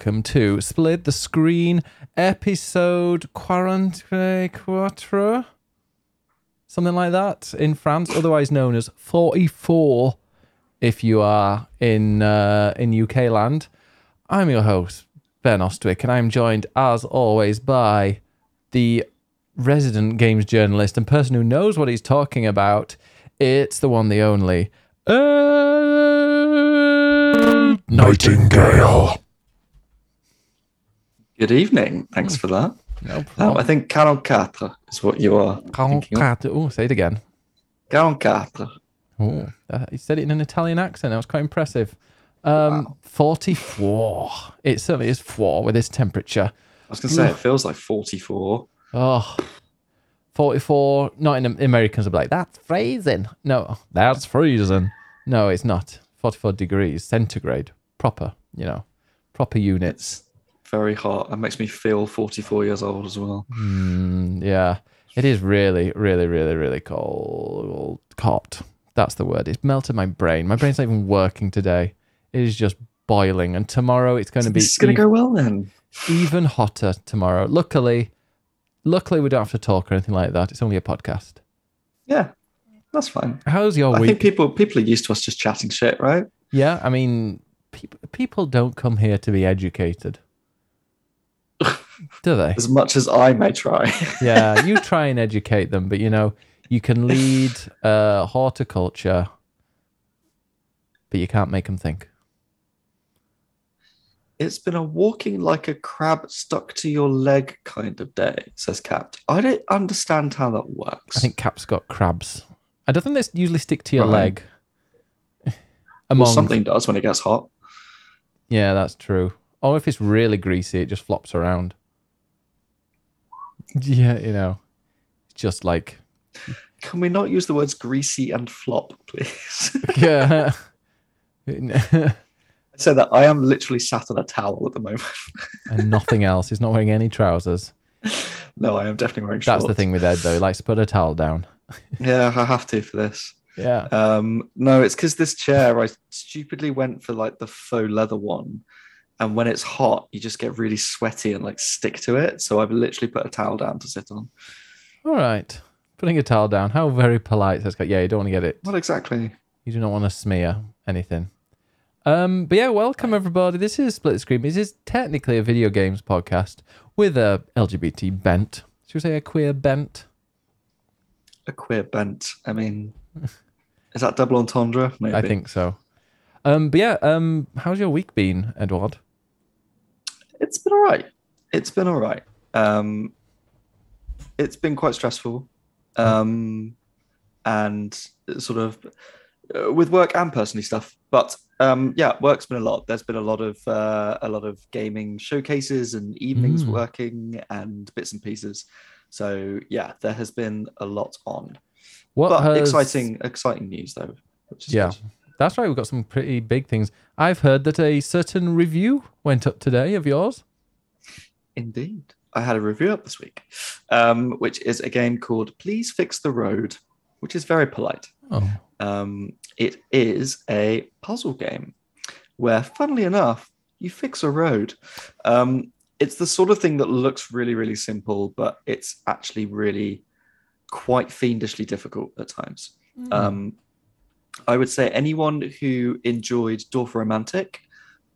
welcome to Split the Screen episode quarante-quatre, something like that in France, otherwise known as 44 if you are in uh, in UK land. I'm your host, Ben Ostwick, and I'm joined as always by the resident games journalist and person who knows what he's talking about. It's the one, the only. Uh, Nightingale. Good evening. Thanks for that. no Um, I problem. think 44 is what you are thinking of. Oh, say it again. 44. Oh, uh, he said it in an Italian accent. That was quite impressive. Um, Wow. 44. It certainly is four with this temperature. I was going to say, it feels like 44. Oh, 44. Not in Americans would be like, that's freezing. No, that's freezing. No, it's not. 44 degrees centigrade. Proper, you know, proper units. It's very hot. That makes me feel 44 years old as well. Mm, yeah, it is really, really, really, really cold. Hot. That's the word. It's melted my brain. My brain's not even working today. It is just boiling. And tomorrow it's going to be is going to go well then. even hotter tomorrow. Luckily, luckily we don't have to talk or anything like that. It's only a podcast. Yeah, that's fine. How's your I week? think people people are used to us just chatting shit, right? yeah, I mean, people people don't come here to be educated, do they? As much as I may try. Yeah, you try and educate them, but you know, you can lead uh, horticulture, but you can't make them think. it's been a walking like a crab stuck to your leg kind of day, says Cap. I don't understand how that works. I think Cap's got crabs. I don't think they usually stick to your Right. leg. well, something does when it gets hot. Yeah, that's true. Or if it's really greasy, it just flops around. Yeah, you know, just like Can we not use the words greasy and flop, please? yeah. I said that I am literally sat on a towel at the moment. and nothing else. He's not wearing any trousers. no, I am definitely wearing shorts. That's the thing with Ed though. He likes to put a towel down. Yeah, I have to for this. Yeah. Um, no, it's because this chair, I stupidly went for like the faux leather one. And when it's hot, you just get really sweaty and like stick to it. So I've literally put a towel down to sit on. All right. Putting a towel down. How very polite. Says, yeah, you don't want to get it. Not exactly. You do not want to smear anything. Um, but yeah, welcome everybody. This is Split Screen. This is technically a video games podcast with a LGBT bent. Should we say a queer bent? A queer bent. I mean, is that double entendre? Maybe. I think so. Um, but yeah, um, how's your week been, Edward? It's been all right. It's been all right. Um, it's been quite stressful, um, and sort of uh, with work and personally stuff. But um, yeah, work's been a lot. There's been a lot of uh, a lot of gaming showcases and evenings Mm. working and bits and pieces. So yeah, there has been a lot on. What but has- exciting, exciting news though. Which is Yeah. good. That's right. We've got some pretty big things. I've heard that a certain review went up today of yours. Indeed. I had a review up this week, um, which is a game called Please Fix the Road, which is very polite. Oh, Um, it is a puzzle game where, funnily enough, you fix a road. Um, it's the sort of thing that looks really, really simple, but it's actually really quite fiendishly difficult at times. Um, I would say anyone who enjoyed Dorfromantik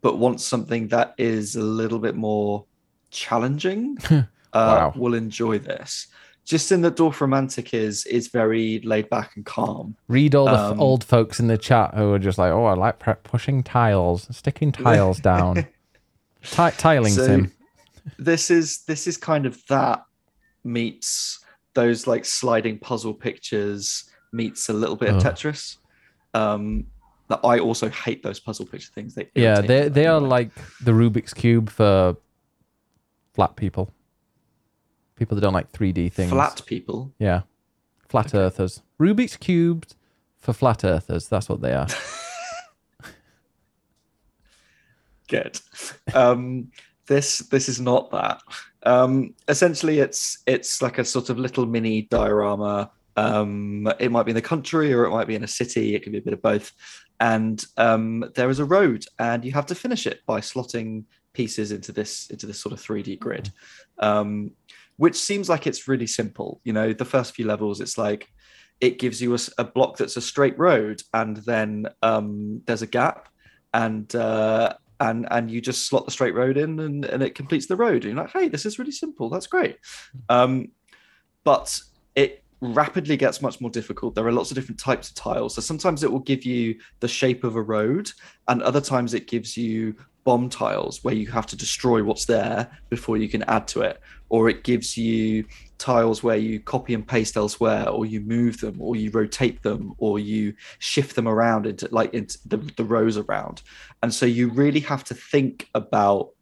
but wants something that is a little bit more challenging uh, Wow. will enjoy this. Just in that Dorfromantik is is very laid back and calm. Read all the f- Um, old folks in the chat who are just like, oh, I like pre- pushing tiles, sticking tiles down. Ti- tiling So- sim. This is this is kind of that meets those like sliding puzzle pictures meets a little bit of Tetris. Um, that I also hate those puzzle picture things. They Yeah, they they are like the Rubik's cube for flat people. People that don't like 3D things. flat people. Yeah. Flat Okay. earthers. Rubik's cubes for flat earthers. That's what they are. Good. Um, this this is not that. Um, essentially, it's it's like a sort of little mini diorama. Um, it might be in the country or it might be in a city. It could be a bit of both. And um, there is a road, and you have to finish it by slotting pieces into this into this sort of 3D grid, um, which seems like it's really simple. You know, the first few levels, it's like it gives you a block that's a straight road, and then um, there's a gap, and uh, and and you just slot the straight road in, and, and it completes the road. And you're like, hey, this is really simple. That's great. Um, but it rapidly gets much more difficult. There are lots of different types of tiles. So sometimes it will give you the shape of a road, and other times it gives you bomb tiles where you have to destroy what's there before you can add to it, or it gives you tiles where you copy and paste elsewhere, or you move them, or you rotate them, or you shift them around into like into the, the rows around. And so you really have to think about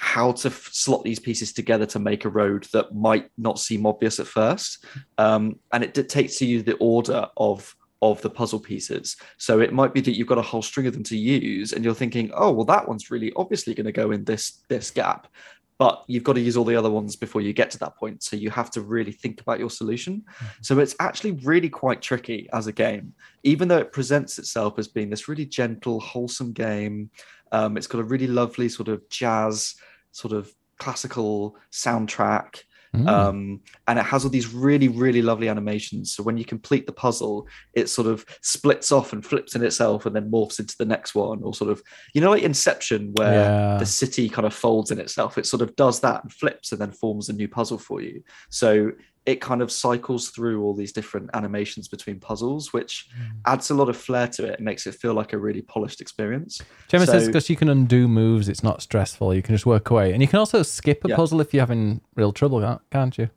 how to f- slot these pieces together to make a road that might not seem obvious at first. Um, and it dictates to you the order of of the puzzle pieces. So it might be that you've got a whole string of them to use and you're thinking oh well that one's really obviously going to go in this this gap. But you've got to use all the other ones before you get to that point. So you have to really think about your solution. So it's actually really quite tricky as a game even though it presents itself as being this really gentle wholesome game um, it's got a really lovely sort of jazz sort of classical soundtrack Mm. um, and it has all these really really lovely animations so when you complete the puzzle it sort of splits off and flips in itself and then morphs into the next one or sort of you know like inception where yeah. the city kind of folds in itself it sort of does that and flips and then forms a new puzzle for you so it kind of cycles through all these different animations between puzzles which Mm. adds a lot of flair to it and makes it feel like a really polished experience Gemma says because you can undo moves, it's not stressful. You can just work away, and you can also skip a Yeah. puzzle if you're having real trouble, can't- you?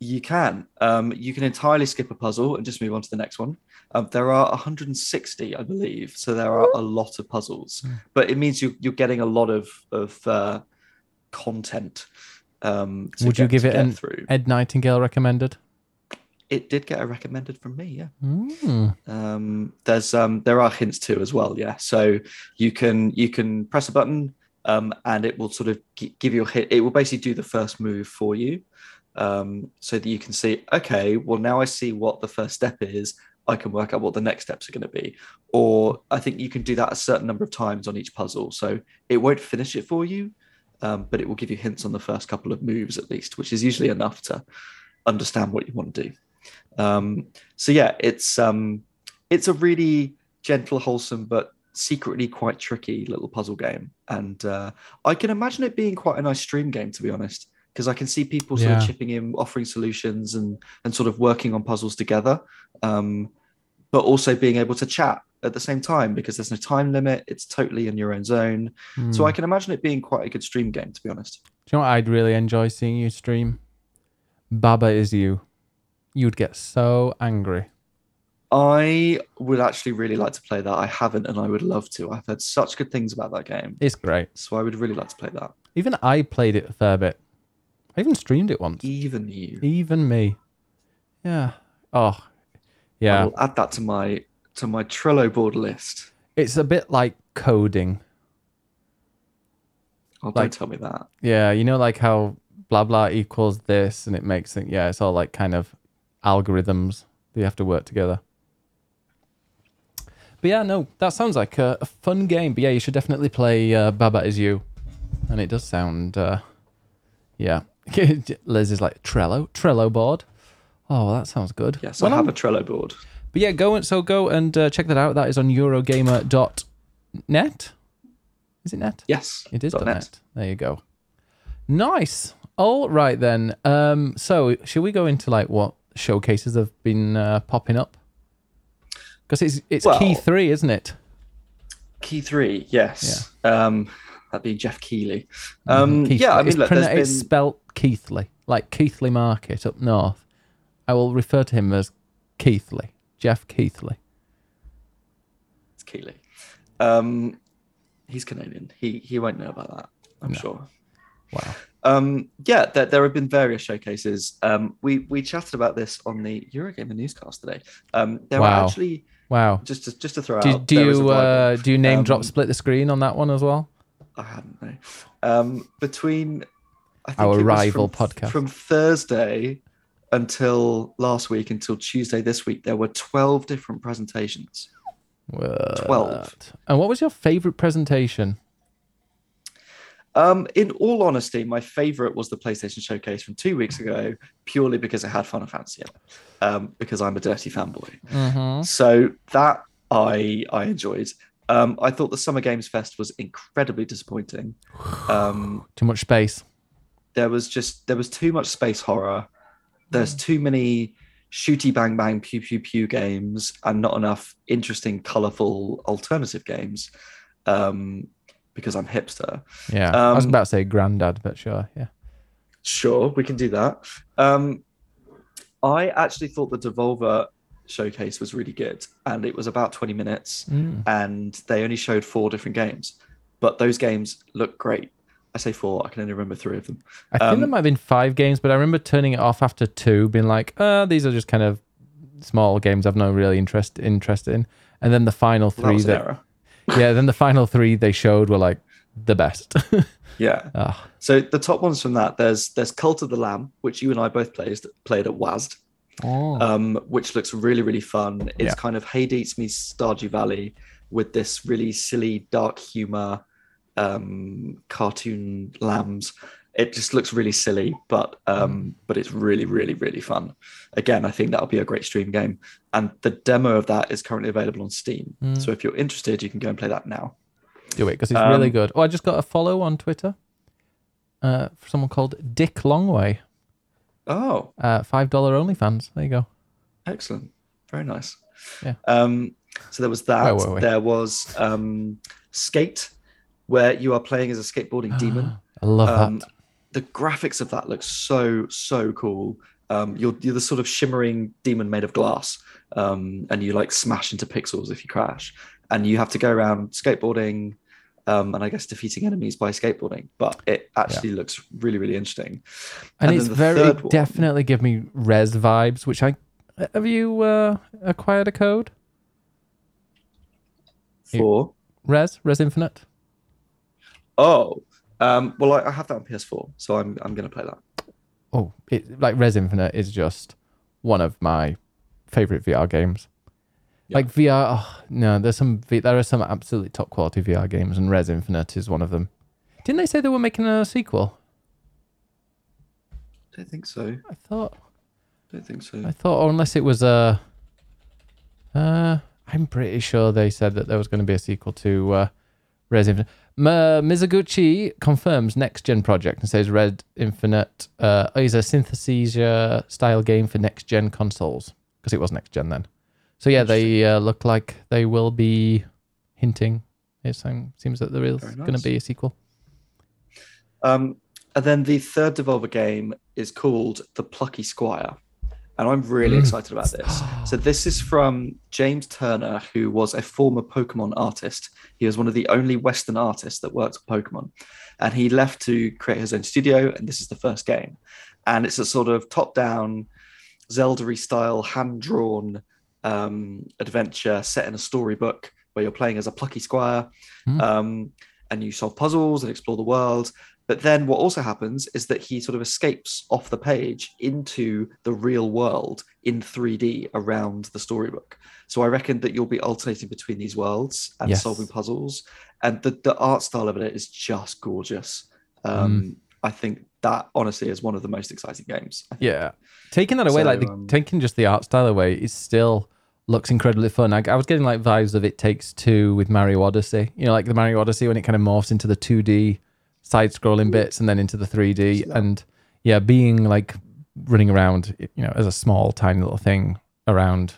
You can. Um, you can entirely skip a puzzle and just move on to the next one. Um, there are 160, I believe, so there are a lot of puzzles. Hmm. But it means you, you're getting a lot of of uh, content. Um, Would you give it an through? Ed Nightingale recommended? It did get a recommended from me. Yeah. Mm. Um, there's um, there are hints too as well. Yeah. So you can you can press a button um, and it will sort of gi- give you a hit. It will basically do the first move for you, um, so that you can see. Okay, well now I see what the first step is. I can work out what the next steps are going to be. Or I think you can do that a certain number of times on each puzzle. So it won't finish it for you, um, but it will give you hints on the first couple of moves at least, which is usually enough to understand what you want to do. Um, so yeah, it's um, it's a really gentle, wholesome, but secretly quite tricky little puzzle game. And uh, I can imagine it being quite a nice stream game, to be honest, because I can see people sort Yeah. of chipping in, offering solutions, and and sort of working on puzzles together. Um, but also being able to chat at the same time because there's no time limit. It's totally in your own zone. So Mm. I can imagine it being quite a good stream game, to be honest. Do you know what I'd really enjoy seeing you stream? Baba is you. You'd get so angry. I would actually really like to play that. I haven't, and I would love to. I've heard such good things about that game, It's great. so I would really like to play that. Even I played it a fair bit. I even streamed it once. Even you. Even me. Yeah. Oh, yeah. I yeah. will add that to my to my Trello board list. It's a bit like coding. Oh, don't tell me that. Yeah, you know, like how blah blah equals this, and it makes it. Yeah, it's all like kind of algorithms that you have to work together. But yeah, no, that sounds like a, a fun game. But yeah, you should definitely play uh, Baba is You, and it does sound. Uh, yeah, Liz is like Trello, Trello board. Oh, well, that sounds good. Yes, Well, I have I'm- a Trello board. But yeah, go and so go and uh, check that out. That is on Eurogamer.net. Is it net? Yes, It is .net. net. There you go. Nice. All right then. Um, so should we go into like what showcases have been uh, popping up? Because it's it's key three, isn't it? Key three, yes. Um, that'd be Jeff Keighley. Um, Keithley. yeah, I mean, it's, look, pronu- there's it's spelt Keithley, like Keithley Market up north. I will refer to him as Keithley, Jeff Keithley. it's Keighley. Um, he's Canadian. He he won't know about that. I'm No. sure. Wow. Um, yeah, there, there have been various showcases. Um, we we chatted about this on the Eurogamer newscast today. Um, there Wow. are actually Wow. just to, just to throw Do, out. do there is a you uh, do you name drop Um, split the screen on that one as well? I hadn't no. Um, between I think Our rival from, podcast. from Thursday until last week until Tuesday this week, there were twelve different presentations. What? 12. And what was your favorite presentation? Um, in all honesty, my favorite was the PlayStation Showcase from two weeks ago, purely because it had Final Fantasy in it. Um, because I'm a dirty fanboy. Mm-hmm. So that I I enjoyed. Um, I thought the Summer Games Fest was incredibly disappointing. Um, Too much space. there was just there was too much space horror. There's too many shooty bang bang pew pew pew games and not enough interesting, colourful alternative games. Um, because I'm hipster. Yeah. I was Um, about to say granddad, but sure. Yeah. Sure, we can do that. Um, I actually thought the Devolver showcase was really good, and it was about 20 minutes, Mm. and they only showed four different games, but those games look great. I say four, I can only remember three of them. I think there Um, might have been five games, but I remember turning it off after two, being like, uh, these are just kind of small games I've no really interest interest in. And then the final Well, that three an that, yeah, then the final three they showed were like the best. Yeah. Ah, So the top ones from that, there's there's Cult of the Lamb, which you and I both played played at WASD, oh. um, which looks really really fun. It's Yeah. kind of Hades meets Stardew Valley with this really silly dark humor, um, cartoon lambs. It just looks really silly, but um, but it's really really really fun. Again, I think that'll be a great stream game, and the demo of that is currently available on Steam. Mm. So if you're interested, you can go and play that now. do it because it's really um, good. Oh, I just got a follow on Twitter. Uh, for someone called Dick Longway, Oh, uh, five dollar OnlyFans. There you go. Excellent. Very nice. Yeah. Um, so there was that. Wait, wait, wait. There was um, Skate, where you are playing as a skateboarding demon. I love Um, that. the graphics of that look so so cool. Um, you're you're the sort of shimmering demon made of glass, um, and you like smash into pixels if you crash, and you have to go around skateboarding, um, and I guess defeating enemies by skateboarding. But it actually looks really really interesting. And, and it's the very definitely give me Rez vibes, which I have you uh, acquired a code? For Rez, Rez Infinite. Oh, um, well I, I have that on PS4, so I'm I'm gonna play that. Oh, it like Rez Infinite is just one of my favorite VR games. Yeah. Like VR, oh, no, there's some V- there are some absolutely top quality VR games, and Rez Infinite is one of them. Didn't they say they were making a sequel? I Don't think so. I thought, I Don't think so. I thought, or unless it was a. Uh, I'm pretty sure they said that there was going to be a sequel to uh, Rez Infinite. Ma- Mizuguchi confirms next gen project and says Red Infinite uh, is a synthesizer style game for next gen consoles because it was next gen then. So yeah, they uh, look like they will be hinting. It seems that there is Very going to be a sequel. Um, and then the third Devolver game is called The Plucky Squire. And I'm really Mm. excited about this. So, this is from James Turner, who was a former Pokemon artist. He was one of the only Western artists that worked on Pokemon. And he left to create his own studio, and this is the first game. And it's a sort of top down, Zelda style, hand drawn um, adventure set in a storybook where you're playing as a plucky squire Hmm. um, and you solve puzzles and explore the world. But then what also happens is that he sort of escapes off the page into the real world in 3D around the storybook. So I reckon that you'll be alternating between these worlds and yes. solving puzzles. And the, the art style of it is just gorgeous. Um, mm. I think that honestly is one of the most exciting games. Yeah. Taking that away, so, like the, um, taking just the art style away, is still looks incredibly fun. I, I, was getting like vibes of It Takes Two with Mario Odyssey. You know, like the Mario Odyssey when it kind of morphs into the 2D side scrolling mm. bits and then into the 3D. And yeah, being like running around, you know, as a small, tiny little thing around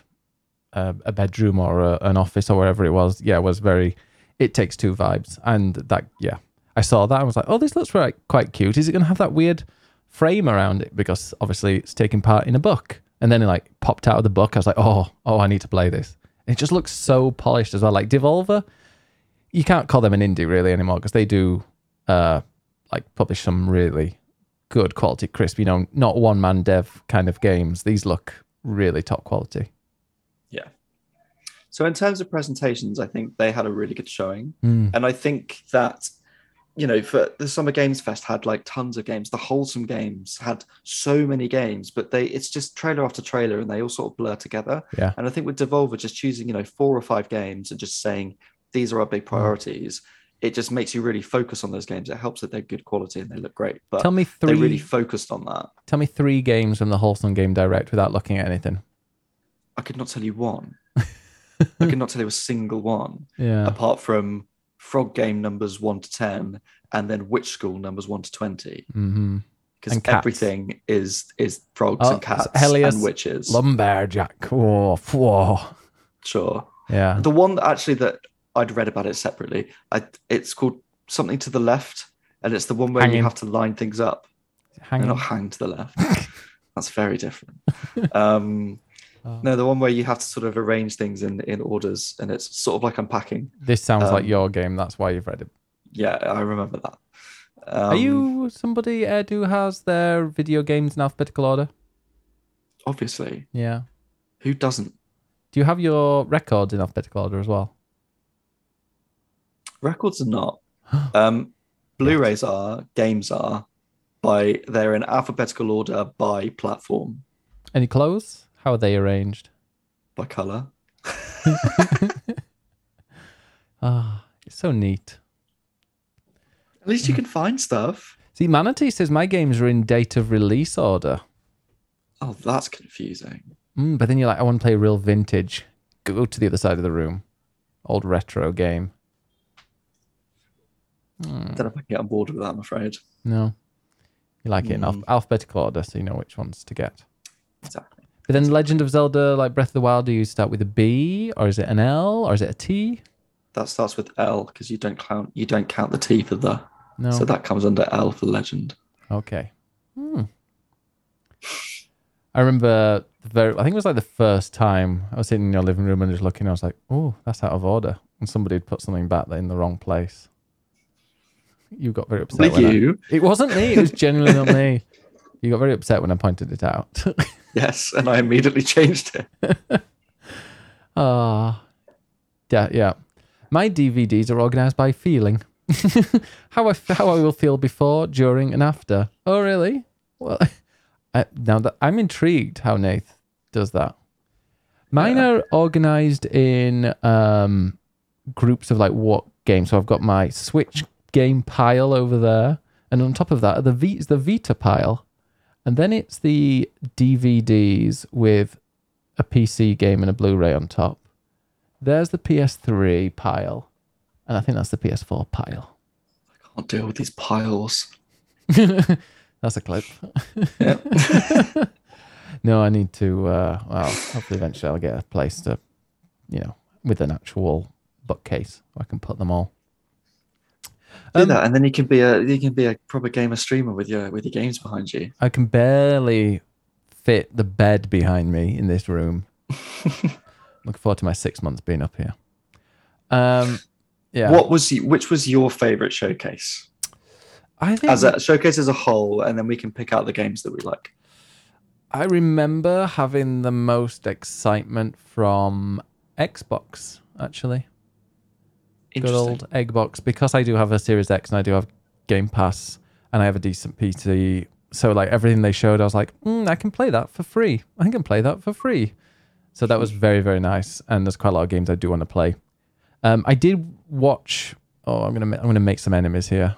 a bedroom or a, an office or wherever it was, yeah, was very, it takes two vibes. And that, yeah, I saw that. I was like, oh, this looks like quite cute. Is it going to have that weird frame around it? Because obviously it's taking part in a book. And then it like popped out of the book. I was like, oh, oh, I need to play this. It just looks so polished as well. Like Devolver, you can't call them an indie really anymore because they do uh like publish some really good quality, crisp, you know, not one man dev kind of games. These look really top quality. Yeah. So in terms of presentations, I think they had a really good showing. Mm. And I think that, you know, for the Summer Games Fest had like tons of games. The Wholesome Games had so many games, but they it's just trailer after trailer and they all sort of blur together. Yeah. And I think with Devolver just choosing, you know, four or five games and just saying these are our big priorities, it just makes you really focus on those games. It helps that they're good quality and they look great. But Tell me they three. really focused on that. Tell me three games from the Wholesome Game Direct without looking at anything. I could not tell you one. I could not tell you a single one Yeah. apart from Frog Game numbers one to ten, and then Witch School numbers one to twenty. Mm-hmm. Because everything is is frogs Oh, and cats and witches. Lumberjack. Whoa, whoa. sure. Yeah. The one that actually that I'd read about it separately. I, it's called something to the left, and it's the one where Hanging. you have to line things up. No, Hang not hang to the left. That's very different. Um, Oh. no, the one where you have to sort of arrange things in in orders, and it's sort of like unpacking. This sounds like um, your game. That's why you've read it. Yeah, I remember that. Um, Are you somebody Ed who has their video games in alphabetical order? obviously? Yeah. Who doesn't? Do you have your records in alphabetical order as well? Records are not. Um, Blu-rays are. Games are. By they're in alphabetical order by platform, Any clothes? How are they arranged? by color. Ah, it's so neat. At least you can find stuff. See, Manatee says my games are in date of release order. Oh, that's confusing. Mm, but then you're like, I want to play real vintage. Go to the other side of the room. Old retro game. I don't know if I can get on board with that. I'm afraid. No. You like it in alph- Mm. alphabetical order, so you know which ones to get. Exactly. But then Legend of Zelda, like Breath of the Wild, do you start with a B, or is it an L, or is it a T? That starts with L because you don't count. You don't count the T for the. No. So that comes under L for legend. Okay. Hmm. I remember the very. I think it was like the first time I was sitting in your living room and just looking. I was like, "Oh, that's out of order," and somebody had put something back there in the wrong place. You got very upset. With when I- you, it wasn't me. It was genuinely not me. You got very upset when I pointed it out. yes, and I immediately changed it. Ah, yeah, yeah. My DVDs are organized by feeling. how I how I will feel before, during, and after. Oh, really? Well, I, now that I'm intrigued how Nath does that. Mine Yeah. are organized in um, groups of like what games. So I've got my Switch game pile over there, and on top of that, are the v- the Vita pile, and then it's the DVDs with a PC game and a Blu-ray on top. There's the PS3 pile, and I think that's the PS4 pile. I can't deal with these piles. that's a clip. No, I need to. Uh, well, hopefully, eventually, I'll get a place to, you know, with an actual bookcase where I can put them all. Do Um, that, and then you can be a you can be a proper gamer streamer with your with your games behind you. I can barely fit the bed behind me in this room. Looking forward to my six months being up here. Um, yeah, What was you, which was your favorite showcase I think as a showcase as a whole, and then we can pick out the games that we like. I remember having the most excitement from Xbox, actually. Good old egg box because I do have a Series X and I do have Game Pass and I have a decent PC. So, like, everything they showed, I was like, mm, I can play that for free. I can play that for free. So, that was very, very nice. And there's quite a lot of games I do want to play. Um, I did watch. Oh, I'm gonna I'm gonna make some enemies here.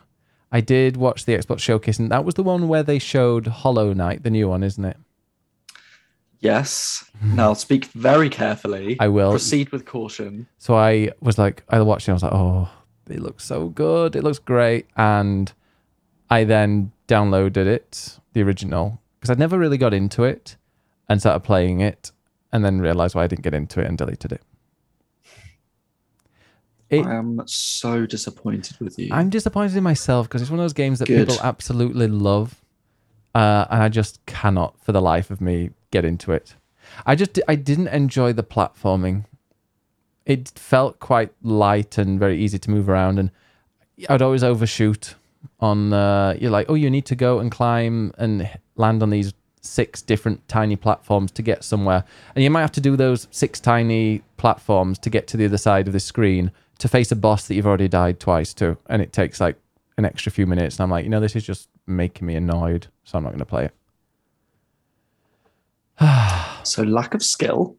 I did watch the Xbox showcase, and that was the one where they showed Hollow Knight, the new one, isn't it? Yes. Now speak very carefully. I will. proceed with caution. So I was like, I watched it. I was like, oh, it looks so good. It looks great. And I then downloaded it, the original, because I'd never really got into it, and started playing it, and then realized why I didn't get into it and deleted it. It- I am so disappointed with you. I'm disappointed in myself because it's one of those games that Good. people absolutely love, uh, and I just cannot, for the life of me, get into it. I just I didn't enjoy the platforming. It felt quite light and very easy to move around, and I'd always overshoot on. Uh, you're like, oh, you need to go and climb and land on these six different tiny platforms to get somewhere, and you might have to do those six tiny platforms to get to the other side of the screen to face a boss that you've already died twice to, and it takes like an extra few minutes. And I'm like, you know, this is just making me annoyed, so I'm not going to play it. so lack of skill.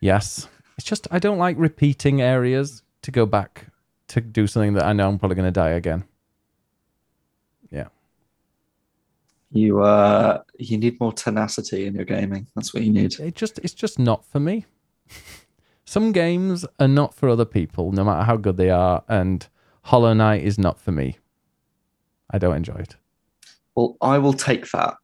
Yes, it's just I don't like repeating areas to go back to do something that I know I'm probably going to die again. Yeah. You uh you need more tenacity in your gaming. That's what you need. It just it's just not for me. Some games are not for other people, no matter how good they are, and Hollow Knight is not for me. I don't enjoy it. Well, I will take that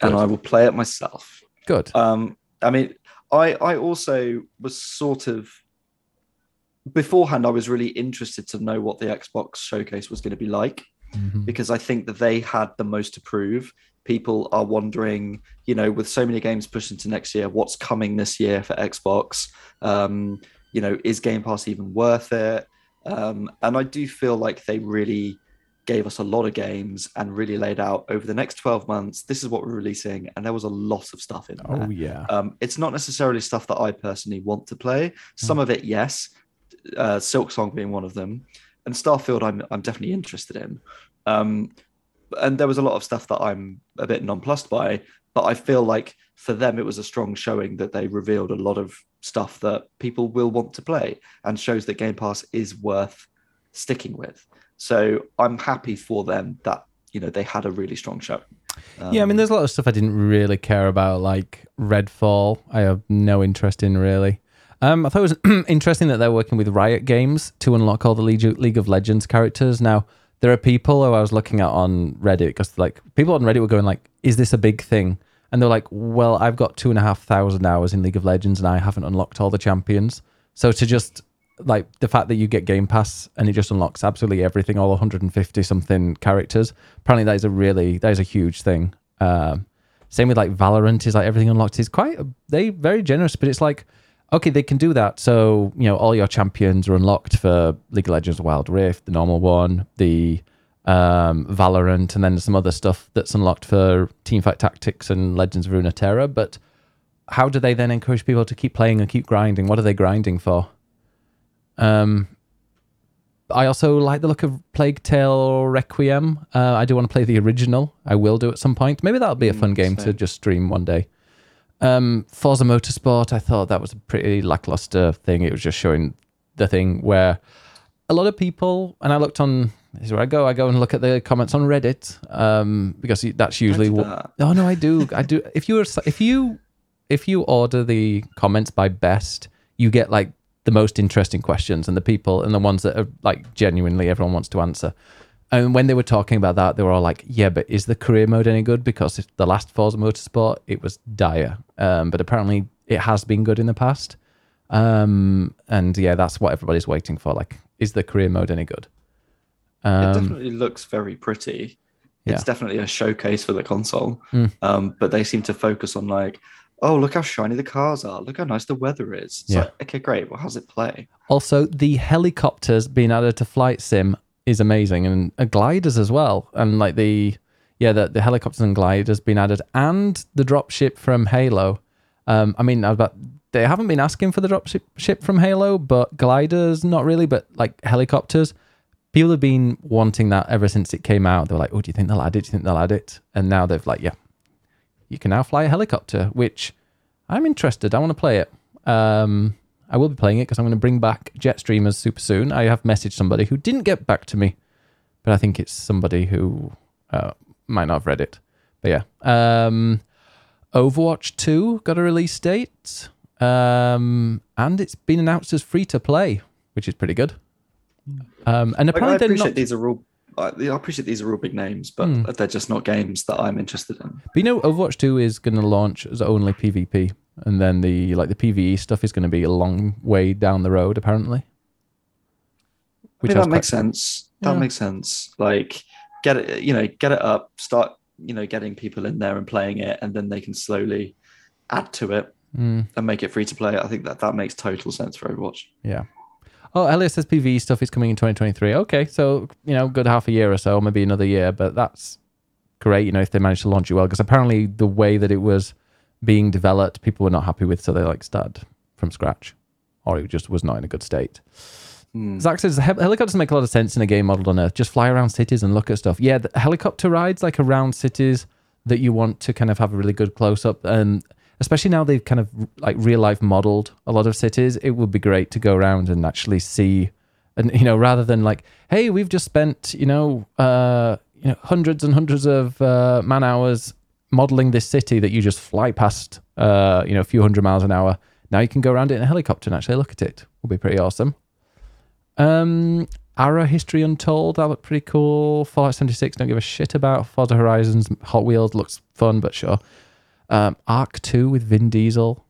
and I will play it myself. Good. Um, I mean, I I also was sort of beforehand. I was really interested to know what the Xbox showcase was going to be like Mhm. because I think that they had the most to prove. People are wondering, you know, with so many games pushed into next year, what's coming this year for Xbox? Um, you know, is Game Pass even worth it? Um, and I do feel like they really gave us a lot of games and really laid out over the next 12 months, this is what we're releasing. And there was a lot of stuff in there. Oh yeah. Um, it's not necessarily stuff that I personally want to play. Some of it, yes. Uh, Silk Song being one of them, and Starfield, I'm I'm definitely interested in. Um, and there was a lot of stuff that I'm a bit nonplussed by, but I feel like for them it was a strong showing that they revealed a lot of stuff that people will want to play and shows that Game Pass is worth sticking with. So I'm happy for them that you know they had a really strong show. yeah, I mean, there's a lot of stuff I didn't really care about, like Redfall. I have no interest in really. Um, I thought it was interesting that they're working with Riot Games to unlock all the League, League of Legends characters. Now, there are people who I was looking at on Reddit because, like, people on Reddit were going like, "Is this a big thing?" And they're like, "Well, I've got two and a half thousand hours in League of Legends, and I haven't unlocked all the champions. So to just like the fact that you get Game Pass and it just unlocks absolutely everything, all 150 something characters. Apparently, that is a really that is a huge thing. Um, same with like Valorant is like everything unlocked is quite they very generous, but it's like okay they can do that. So you know all your champions are unlocked for League of Legends Wild Rift, the normal one, the um, Valorant, and then some other stuff that's unlocked for Teamfight Tactics and Legends of Runeterra. But how do they then encourage people to keep playing and keep grinding? What are they grinding for? Um, I also like the look of Plague Tale Requiem. Uh, I do want to play the original. I will do at some point. Maybe that'll be a fun Mm, game to just stream one day. Um, Forza Motorsport. I thought that was a pretty lackluster thing. It was just showing the thing where a lot of people, and I looked on. This is where I go. I go and look at the comments on Reddit um, because that's usually what. that. Oh no, I do. I do. If you were, if you, if you order the comments by best, you get like the most interesting questions and the people and the ones that are like genuinely everyone wants to answer. And when they were talking about that, they were all like, "Yeah, but is the career mode any good? Because it's the last Forza Motorsport, it was dire, um, but apparently it has been good in the past. Um, and yeah, that's what everybody's waiting for. Like, is the career mode any good? it Um, definitely looks very pretty. It's Yeah. definitely a showcase for the console. Mm. Um, but they seem to focus on like, oh, look how shiny the cars are. Look how nice the weather is. It's Yeah. like, okay, great. Well, how's it play? Also, the helicopters being added to Flight Sim is amazing, and uh, gliders as well. And like the yeah, the, the helicopters and gliders being added, and the dropship from Halo. Um, I mean, about they haven't been asking for the dropship ship from Halo, but gliders not really, but like helicopters. People have been wanting that ever since it came out. They were like, "Oh, do you think they'll add it? Do you think they'll add it?" And now they've like, "Yeah, you can now fly a helicopter," which I'm interested. I want to play it. Um, I will be playing it because I'm going to bring back Jetstreamers super soon. I have messaged somebody who didn't get back to me, but I think it's somebody who uh, might not have read it. But yeah, um, Overwatch 2 got a release date, um, and it's been announced as free to play, which is pretty good. Um, and Like, I apparently they're appreciate not. these are all. I I appreciate these are all big names, but Hmm. they're just not games that I'm interested in. But you know, Overwatch 2 is going to launch as only PvP, and then the like the PVE stuff is going to be a long way down the road, apparently. I mean, that quite- makes sense. That Yeah. makes sense. Like, get it, you know, get it up, start, you know, getting people in there and playing it, and then they can slowly add to it Mm, and make it free to play. I think that that makes total sense for Overwatch. yeah. Oh, PvE stuff is coming in 2023. Okay, so you know, good half a year or so, maybe another year, but that's great. You know, if they manage to launch it well, because apparently the way that it was being developed, people were not happy with, so they like started from scratch, or it just was not in a good state. Hmm. Zach says helicopters make a lot of sense in a game modeled on Earth. Just fly around cities and look at stuff. Yeah, the helicopter rides like around cities that you want to kind of have a really good close up, and especially now they've kind of like real life modeled a lot of cities. It would be great to go around and actually see and you know, rather than like, hey, we've just spent you know, uh, you know, hundreds and hundreds of uh, man hours modeling this city that you just fly past, uh, you know, a few hundred miles an hour. Now you can go around it in a helicopter and actually look at it. Will be pretty awesome. Um, Ara History Untold, that looked pretty cool. Fallout 76, don't give a shit about. Forza Horizons, Hot Wheels looks fun, but sure. Um, Ark 2 with Vin Diesel.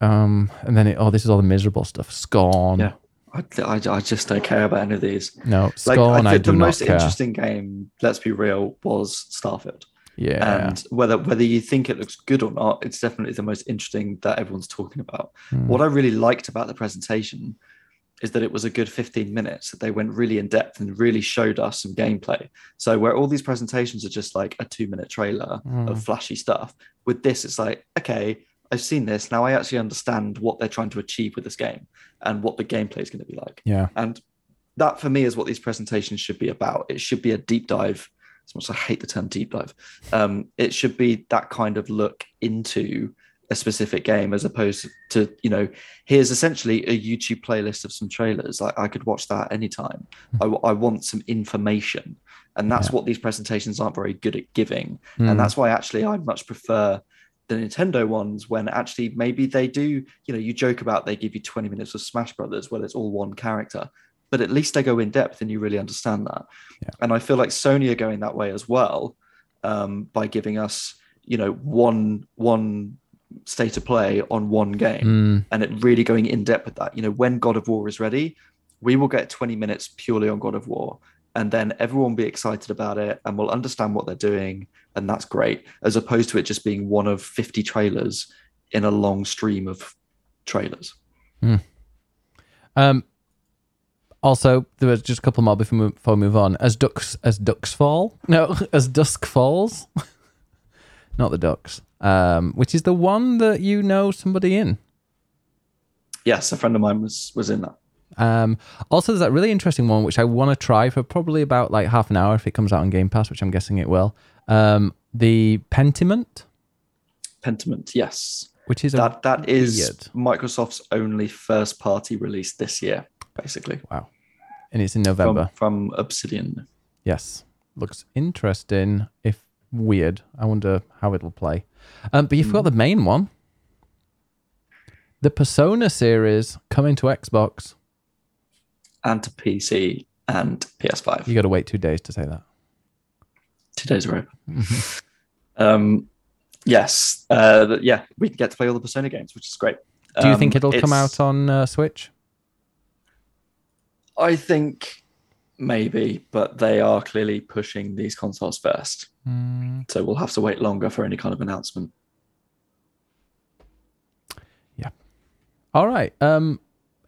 Um, and then, it, oh, this is all the miserable stuff. Scorn. Yeah. I, I, I just don't care about any of these. No, Like, Scorn, I I, think do the most care. interesting game, let's be real, was Starfield. Yeah. And whether whether you think it looks good or not, it's definitely the most interesting that everyone's talking about. Hmm. What I really liked about the presentation is that it was a good 15 minutes that they went really in depth and really showed us some gameplay. So where all these presentations are just like a two minute trailer Hmm. of flashy stuff, with this it's like, okay, I've seen this. Now I actually understand what they're trying to achieve with this game and what the gameplay is going to be like. yeah. And that for me is what these presentations should be about. It should be a deep dive. As much as I hate the term deep dive, um, it should be that kind of look into a specific game as opposed to, you know, here's essentially a YouTube playlist of some trailers. Like I could watch that anytime. I, I want some information. And that's Yeah. what these presentations aren't very good at giving. Hmm. And that's why actually I much prefer the Nintendo ones when actually maybe they do, you know, you joke about they give you 20 minutes of Smash Brothers where it's all one character, but at least they go in depth and you really understand that. Yeah. And I feel like Sony are going that way as well um, by giving us, you know, one one state of play on one game Hmm. and it really going in depth with that. You know, when God of War is ready, we will get 20 minutes purely on God of War. And then everyone will be excited about it and will understand what they're doing. And that's great, as opposed to it just being one of 50 trailers in a long stream of trailers. Um, also, there was just a couple more before we move, before we move on. As ducks, as ducks fall, no, as dusk falls, not the ducks. Um, which is the one that you know somebody in. Yes, a friend of mine was was in that. Um, also, there's that really interesting one which I want to try for probably about like half an hour if it comes out on Game Pass, which I'm guessing it will. Um, the Pentiment, Pentiment, yes. which is That that is. Microsoft's only first party release this year, basically. wow, and it's in November. From, from Obsidian. Yes. Looks interesting, if weird. I wonder how it'll play. Um, but you forgot the main one. The Persona series coming to Xbox. And to PC and PS5. You got to wait two days to say that. two days are open. um, yes, uh, yeah, we can get to play all the Persona games, which is great. Do you Um, think it'll come out on uh, Switch? I think maybe, but they are clearly pushing these consoles first, Mm, so we'll have to wait longer for any kind of announcement. Yeah. All right. Um,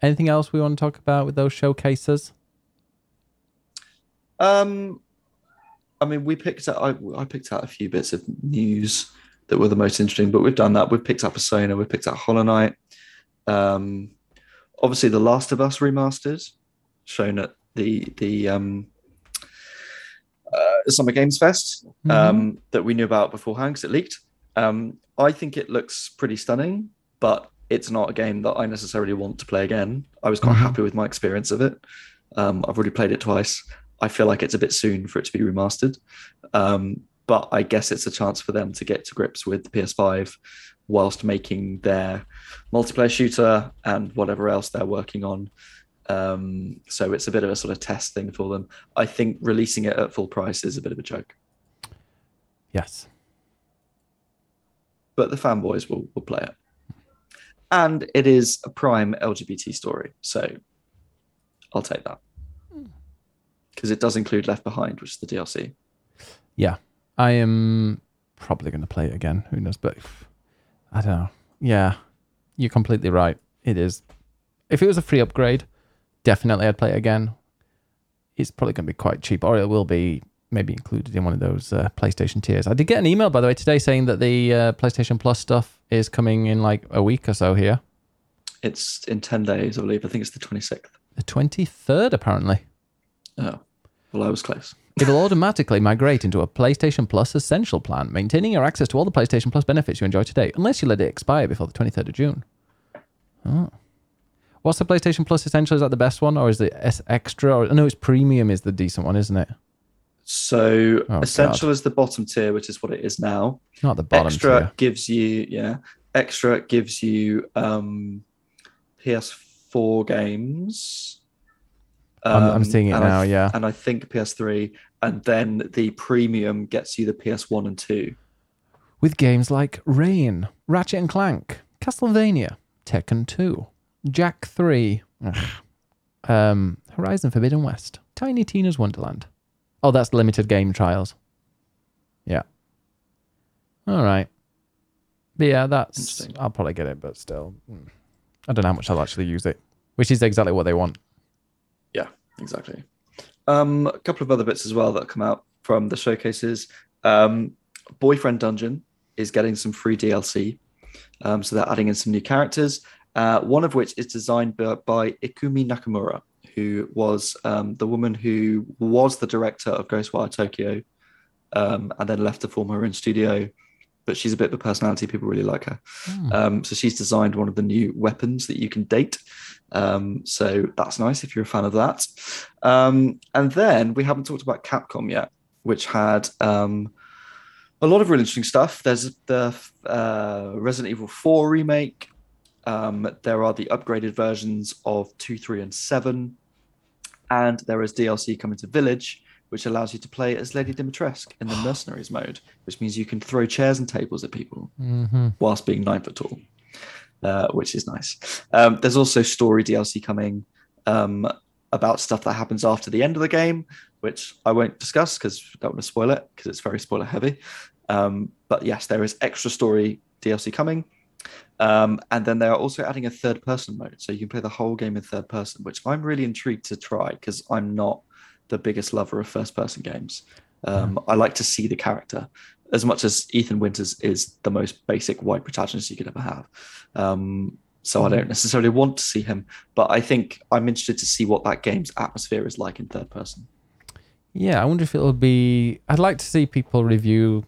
anything else we want to talk about with those showcases? Um, I mean, we picked out. I, I picked out a few bits of news that were the most interesting, but we've done that. We've picked out Persona. We've picked out Hollow Knight. Um, obviously, The Last of Us remastered, shown at the the um, uh, Summer Games Fest um, that we knew about beforehand because it leaked. Um, I think it looks pretty stunning, but it's not a game that I necessarily want to play again. I was quite Mhm. happy with my experience of it. Um, I've already played it twice. I feel like it's a bit soon for it to be remastered. Um, but I guess it's a chance for them to get to grips with the PS5 whilst making their multiplayer shooter and whatever else they're working on. Um, so it's a bit of a sort of test thing for them. I think releasing it at full price is a bit of a joke, Yes. but the fanboys will, will play it. And it is a prime LGBT story. So I'll take that. Because it does include Left Behind, which is the DLC. Yeah. I am probably going to play it again. Who knows? But I don't know. Yeah. You're completely right. It is. If it was a free upgrade, definitely I'd play it again. It's probably going to be quite cheap, or it will be maybe included in one of those uh, PlayStation tiers. I did get an email, by the way, today saying that the uh, PlayStation Plus stuff is coming in like a week or so here. It's in 10 days, I believe. I think it's the 26th. The 23rd, apparently. Oh, well, I was close. It'll automatically migrate into a PlayStation Plus Essential plan, maintaining your access to all the PlayStation Plus benefits you enjoy today, unless you let it expire before the 23rd of June. Oh. What's the PlayStation Plus Essential? Is that the best one, or is it S Extra? Or no, it's Premium is the decent one, isn't it? So Oh, essential is the bottom tier, which is what it is now. Not the bottom extra tier. gives you yeah. Extra gives you um PS4 games. I'm, I'm Um, seeing it and I now. yeah. and I think PS3, and then the premium gets you the PS1 and 2. with games like Rain, Ratchet and Clank, Castlevania, Tekken 2, Jak 3, ugh, um, Horizon Forbidden West, Tiny Tina's Wonderland. Oh, that's limited game trials. Yeah. All right. But yeah, that's. Interesting. I'll probably get it, but still, mm, I don't know how much I'll actually use it, which is exactly what they want. Yeah, exactly. Um, a couple of other bits as well that come out from the showcases. Um, Boyfriend Dungeon is getting some free DLC. Um, so they're adding in some new characters, uh, one of which is designed by, by Ikumi Nakamura, who was um, the woman who was the director of Ghostwire Tokyo um, and then left to form her own studio. But she's a bit of a personality. People really like her. Hmm. Um, so she's designed one of the new weapons that you can date. Um, so that's nice if you're a fan of that. Um, and then we haven't talked about Capcom yet, which had um, a lot of really interesting stuff. There's the uh, Resident Evil 4 remake. Um, there are the upgraded versions of 2, 3, and 7. And there is DLC coming to Village, which allows you to play as Lady Dimitrescu in the Mercenaries mode, which means you can throw chairs and tables at people hmm whilst being nine foot tall, uh, which is nice. Um, there's also story DLC coming um, about stuff that happens after the end of the game, which I won't discuss because I don't want to spoil it because it's very spoiler heavy. Um, but yes, there is extra story DLC coming. Um, and then they are also adding a third person mode. So you can play the whole game in third person, which I'm really intrigued to try because I'm not the biggest lover of first person games. Um, I like to see the character as much as Ethan Winters is the most basic white protagonist you could ever have. Um, so I don't necessarily want to see him, but I think I'm interested to see what that game's atmosphere is like in third person. Yeah, I wonder if it'll be. I'd like to see people review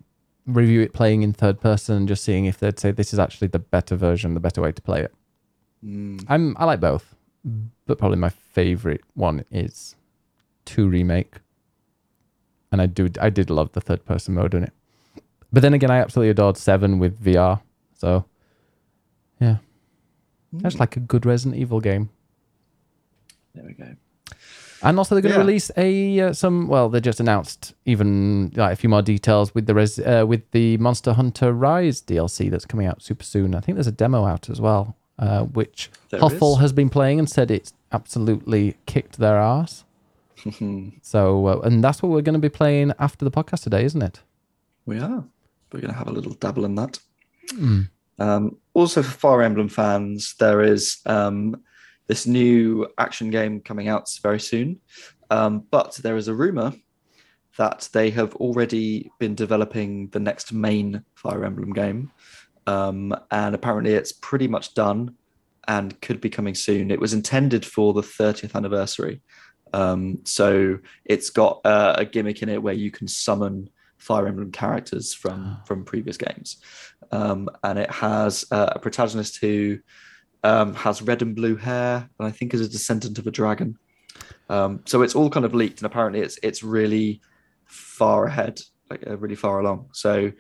review it playing in third person and just seeing if they'd say this is actually the better version, the better way to play it. Mm, I'm I like both, but probably my favorite one is two remake, and I do I did love the third person mode in it. But then again, I absolutely adored seven with VR. So yeah, that's like a good Resident Evil game. There we go. And also, they're going to Yeah. release a uh, some. Well, they just announced even like a few more details with the res, uh, with the Monster Hunter Rise DLC that's coming out super soon. I think there's a demo out as well, uh, which There is. has been playing and said it's absolutely kicked their ass. So, uh, and that's what we're going to be playing after the podcast today, isn't it? we are. We're going to have a little dabble in that. Mm. Um, also, for Fire Emblem fans, there is um, this new action game coming out very soon. Um, but there is a rumor that they have already been developing the next main Fire Emblem game. Um, and apparently, it's pretty much done and could be coming soon. It was intended for the 30th anniversary. Um, so it's got uh, a gimmick in it where you can summon Fire Emblem characters from from previous games, um, and it has uh, a protagonist who um, has red and blue hair, and I think is a descendant of a dragon. Um, so it's all kind of leaked, and apparently it's it's really far ahead, like uh, really far along. So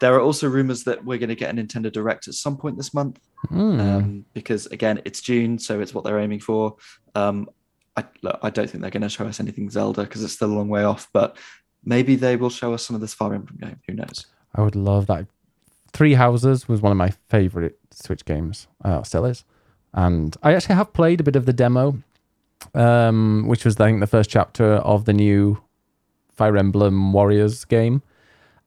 there are also rumors that we're going to get a Nintendo Direct at some point this month, Mm. um, because again it's June, so it's what they're aiming for. Um, I, look, I don't think they're going to show us anything Zelda because it's still a long way off, but maybe they will show us some of this Fire Emblem game. Who knows? I would love that. Three Houses was one of my favorite Switch games. Uh, still is, and I actually have played a bit of the demo, um, which was I think the first chapter of the new Fire Emblem Warriors game,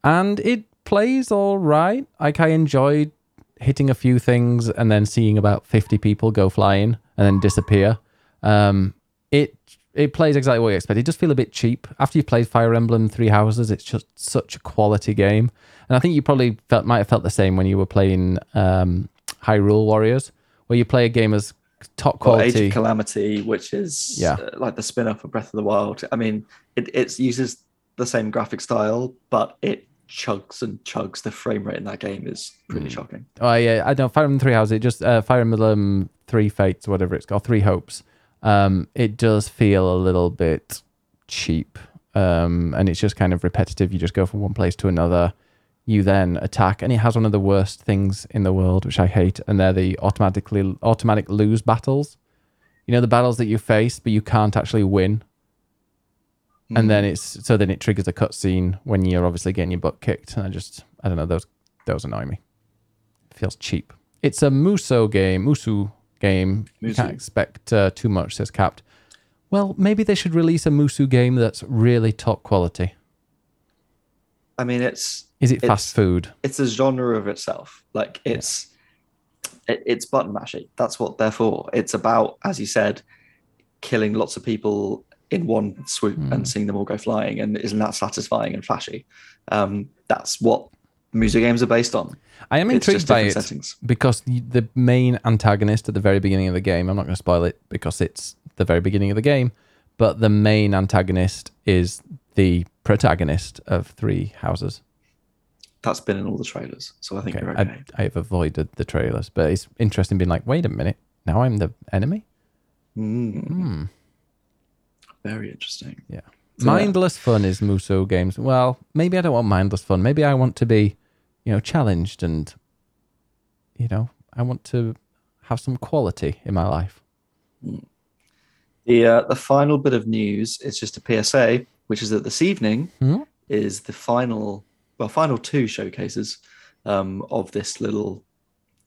and it plays all right. Like I enjoyed hitting a few things and then seeing about fifty people go flying and then disappear. Um, it it plays exactly what you expect. It does feel a bit cheap after you've played Fire Emblem Three Houses. It's just such a quality game, and I think you probably felt might have felt the same when you were playing um, Hyrule Warriors, where you play a game as top Or Age of Calamity, which is Yeah. uh, like the spin off of Breath of the Wild. I mean, it, it uses the same graphic style, but it chugs and chugs. The frame rate in that game is pretty Mm. shocking. Oh yeah, I don't Fire Emblem Three Houses. It just uh, Fire Emblem Three Fates, whatever it's called, Three Hopes. Um, it does feel a little bit cheap, um, and it's just kind of repetitive. You just go from one place to another. You then attack, and it has one of the worst things in the world, which I hate, and they're the automatically automatic lose battles. You know the battles that you face, but you can't actually win, and then it's so then it triggers a cutscene when you're obviously getting your butt kicked. And I just I don't know those those annoy me. It feels cheap. It's a Muso game, Musu game. You Musu. can't expect uh, too much. Says Capped. Well, maybe they should release a Musu game that's really top quality. I mean, it's Is it fast food? it's a genre of itself. Like it's it, it's button mashing. That's what they're for. It's about, as you said, killing lots of people in one swoop Hmm. and seeing them all go flying. And isn't that satisfying and flashy? Um, that's what music games are based on. I am It's intrigued by it settings. because the main antagonist at the very beginning of the game. I'm not going to spoil it because it's the very beginning of the game, but the main antagonist is the protagonist of Three Houses. That's been in all the trailers, so I think Okay, you're okay. I, I have avoided the trailers, but it's interesting being like, wait a minute, now I'm the enemy. Mm, Hmm. very interesting. Yeah. So, mindless fun is Muso games. Well, maybe I don't want mindless fun. Maybe I want to be, you know, challenged and, you know, I want to have some quality in my life. The uh, the final bit of news is just a PSA, which is that this evening Hmm? is the final, well, final two showcases um, of this little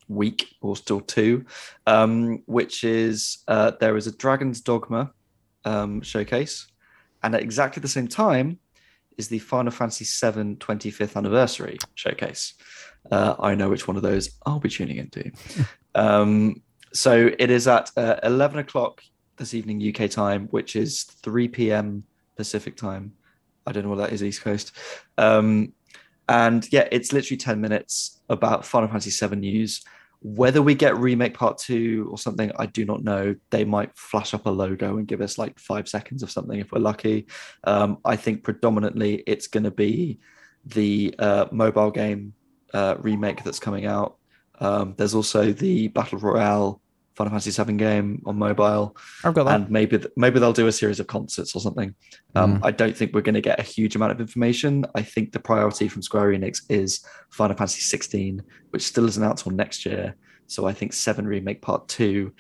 week, or still two, um, which is uh, there is a Dragon's Dogma um, showcase, and at exactly the same time is the Final Fantasy VII 25th anniversary showcase. Uh, I know which one of those I'll be tuning into. um, so it is at uh, 11 o'clock this evening UK time, which is 3 p.m. Pacific time. I don't know what that is East Coast. Um, and yeah, it's literally 10 minutes about Final Fantasy VII news. Whether we get remake part two or something, I do not know. They might flash up a logo and give us like five seconds of something if we're lucky. Um, I think predominantly it's going to be the uh, mobile game uh, remake that's coming out. Um, there's also the Battle Royale Final Fantasy VII game on mobile I've got that. and maybe maybe they'll do a series of concerts or something. Um, I don't think we're going to get a huge amount of information. I think the priority from Square Enix is Final Fantasy 16, which still isn't out till next year. So I think Seven Remake Part Two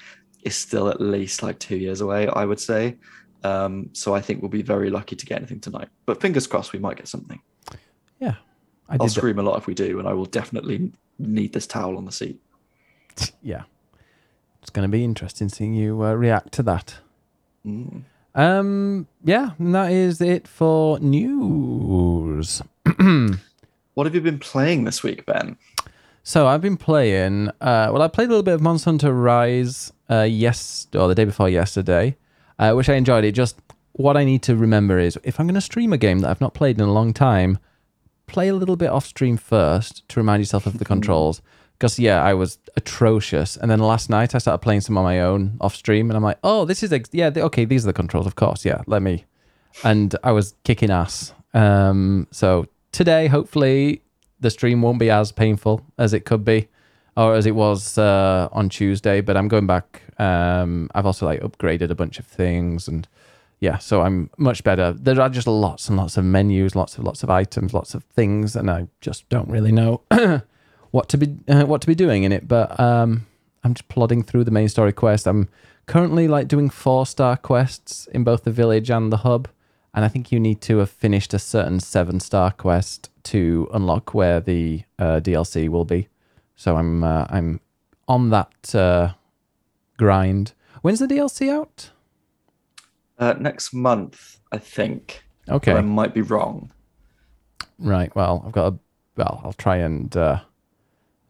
is still at least like two years away. I would say. Um, so I think we'll be very lucky to get anything tonight. But fingers crossed, we might get something. yeah. I I'll did. scream a lot if we do, and I will definitely need this towel on the seat. Yeah. It's going to be interesting seeing you uh, react to that. Mm. Um, yeah, and that is it for news. What have you been playing this week, Ben? So I've been playing. Uh, well, I played a little bit of Monster Hunter Rise. Uh, yes, or the day before yesterday, uh, which I enjoyed. It just what I need to remember is if I'm going to stream a game that I've not played in a long time, play a little bit off stream first to remind yourself of the controls. Because yeah, I was atrocious, and then last night I started playing some on my own off stream, and I'm like, oh, this is ex- yeah, okay, these are the controls, of course, yeah, let me. And I was kicking ass. Um, so today, hopefully, the stream won't be as painful as it could be, or as it was uh, on Tuesday. But I'm going back. Um, I've also like upgraded a bunch of things, and yeah, so I'm much better. There are just lots and lots of menus, lots of lots of items, lots of things, and I just don't really know what to be uh, what to be doing in it. But um, I'm just plodding through the main story quest. I'm currently like doing four star quests in both the village and the hub, and I think you need to have finished a certain seven star quest to unlock where the uh, DLC will be. So I'm uh, I'm on that uh, grind. When's the DLC out? Uh, next month, I think. Okay. I might be wrong. Right. Well, I've got a. Well, I'll try and uh,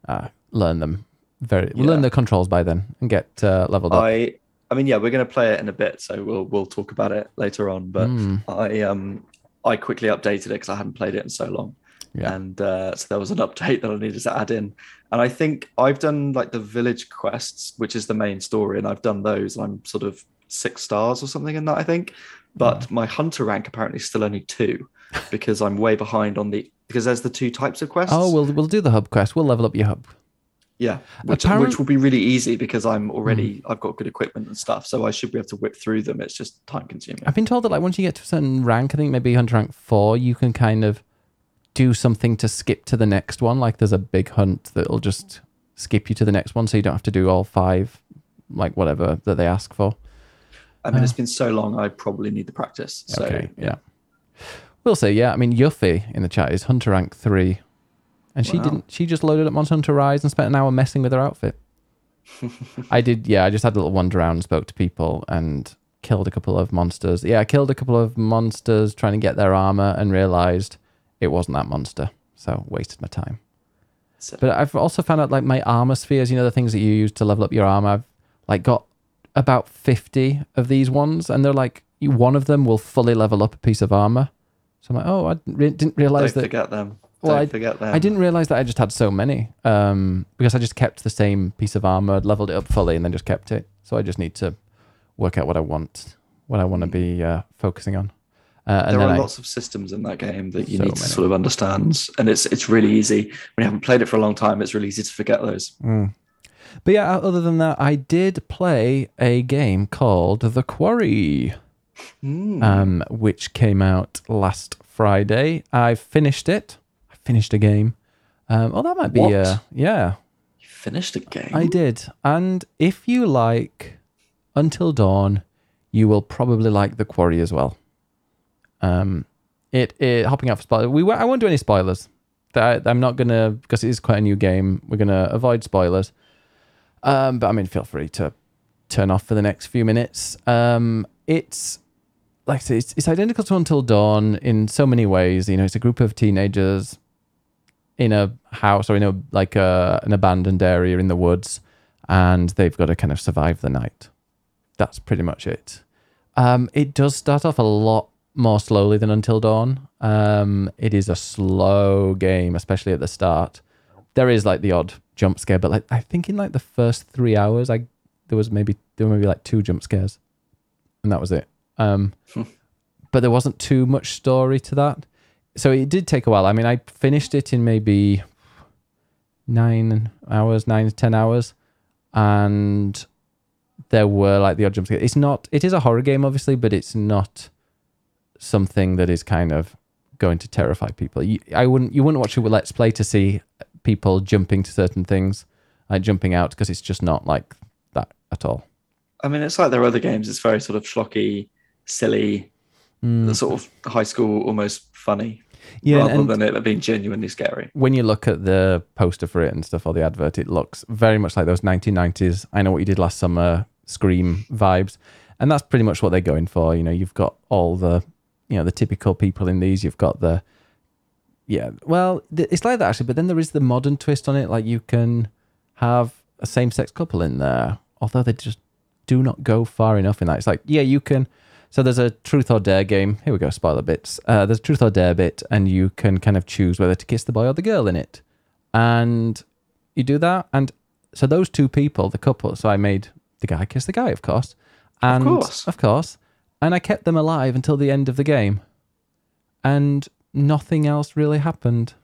uh, learn them. Very Yeah. learn the controls by then and get uh, leveled up. I I mean, yeah, we're going to play it in a bit, so we'll we'll talk about it later on. But Mm, I um I quickly updated it because I hadn't played it in so long, Yeah. and uh, so there was an update that I needed to add in. And I think I've done like the village quests, which is the main story, and I've done those. And I'm sort of six stars or something in that, I think. But my hunter rank apparently is still only two, because I'm way behind on the because there's the two types of quests. Oh, we'll we'll do the hub quest. We'll level up your hub. yeah, which Apparent- which will be really easy because I'm already Hmm. I've got good equipment and stuff, so I should be able to whip through them. It's just time consuming. I've been told that like once you get to a certain rank, I think maybe hunter rank four, you can kind of do something to skip to the next one. Like there's a big hunt that'll just skip you to the next one, so you don't have to do all five, like whatever that they ask for. I mean, it's been so long. I probably need the practice. So okay, yeah. We'll say yeah. I mean, Yuffie in the chat is hunter rank three, and she Wow. didn't. She just loaded up Monster Hunter Rise and spent an hour messing with her outfit. I did. Yeah, I just had a little wander around, spoke to people, and killed a couple of monsters. Yeah, I killed a couple of monsters trying to get their armor, and realized it wasn't that monster. So wasted my time. So- But I've also found out like my armor spheres, you know, the things that you use to level up your armor. I've like got about 50 of these ones, and they're like, you- one of them will fully level up a piece of armor. So I'm like, oh, I didn't re- didn't don't realize that. forget them. Well, don't I- forget them. I didn't realize that I just had so many um, because I just kept the same piece of armor, leveled it up fully, and then just kept it. So I just need to work out what I want, what I want to be uh, focusing on. Uh, and there are I, lots of systems in that game that you So need to many. sort of understand, and it's it's really easy when you haven't played it for a long time. It's really easy to forget those. Mm. But yeah, other than that, I did play a game called The Quarry. Mm. um, which came out last Friday. I finished it. I finished a game. Um, oh, that might be. What? Uh, yeah, you finished a game. I did. And if you like Until Dawn, you will probably like The Quarry as well. Um, it, it hopping out for spoilers. We I won't do any spoilers. That I'm not gonna because it is quite a new game. We're gonna avoid spoilers. Um, but I mean, feel free to turn off for the next few minutes. Um, it's like I say, it's, it's identical to Until Dawn in so many ways. You know, it's a group of teenagers in a house or in a like a, an abandoned area in the woods, and they've got to kind of survive the night. That's pretty much it. Um, it does start off a lot more slowly than Until Dawn. Um, it is a slow game, especially at the start. There is like the odd jump scare, but like I think in like the first three hours, I there was maybe there were maybe like two jump scares, and that was it. Um, but there wasn't too much story to that, so it did take a while. I mean, I finished it in maybe nine hours, nine to ten hours, and there were like the odd jump scare. It's not. It is a horror game, obviously, but it's not something that is kind of going to terrify people. You, I wouldn't. You wouldn't watch a let's play to see people jumping to certain things, like jumping out, because it's just not like that at all. I mean, it's like their other games. It's very sort of schlocky, silly, Mm. sort of high school, almost funny, Yeah, rather and than it being genuinely scary. when you look at the poster for it and stuff or the advert, it looks very much like those 1990s. I know what you did last summer, Scream vibes, and that's pretty much what they're going for. You know, you've got all the, you know, the typical people in these. You've got the, yeah, well, it's like that actually, but then there is the modern twist on it. Like you can have a same-sex couple in there, although they just do not go far enough in that. It's like, yeah, you can. So there's a truth or dare game. Here we go, spoiler bits. Uh, there's a truth or dare bit, and you can kind of choose whether to kiss the boy or the girl in it. And you do that, and so those two people, the couple. So I made the guy kiss the guy, of course, and course. of course, and I kept them alive until the end of the game, and nothing else really happened.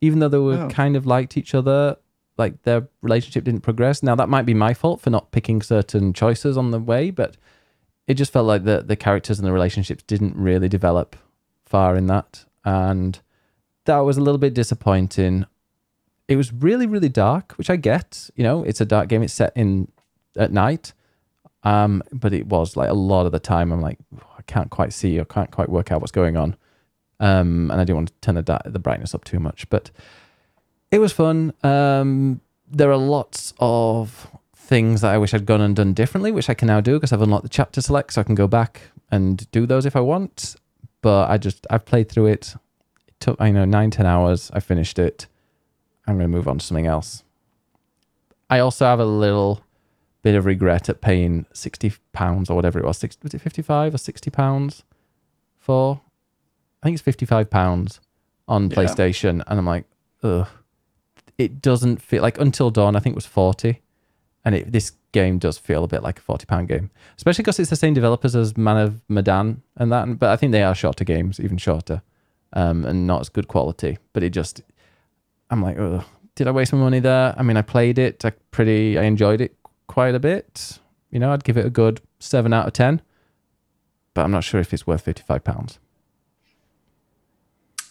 Even though they were Oh. kind of liked each other, like their relationship didn't progress. Now that might be my fault for not picking certain choices on the way, but it just felt like the the characters and the relationships didn't really develop far in that, and that was a little bit disappointing. It was really really dark, which I get. You know, it's a dark game. It's set in at night, um, but it was like a lot of the time. I'm like, I can't quite see or can't quite work out what's going on, um, and I didn't want to turn the the brightness up too much, but it was fun. Um, there are lots of things that I wish I'd gone and done differently, which I can now do because I've unlocked the chapter select, so I can go back and do those if I want. But I just I've played through it. It took I know nine ten hours. I finished it. I'm going to move on to something else. I also have a little bit of regret at paying sixty pounds or whatever it was. 60, was it fifty five or sixty pounds for? I think it's fifty five pounds on Yeah. PlayStation, and I'm like, ugh. It doesn't feel like Until Dawn. I think it was forty, and it, this game does feel a bit like a forty pound game, especially because it's the same developers as Man of Medan and that. But I think they are shorter games, even shorter. um, and not as good quality. But it just, I'm like, oh, did I waste my money there? I mean, I played it. I pretty, I enjoyed it quite a bit. You know, I'd give it a good seven out of ten. But I'm not sure if it's worth fifty five pounds.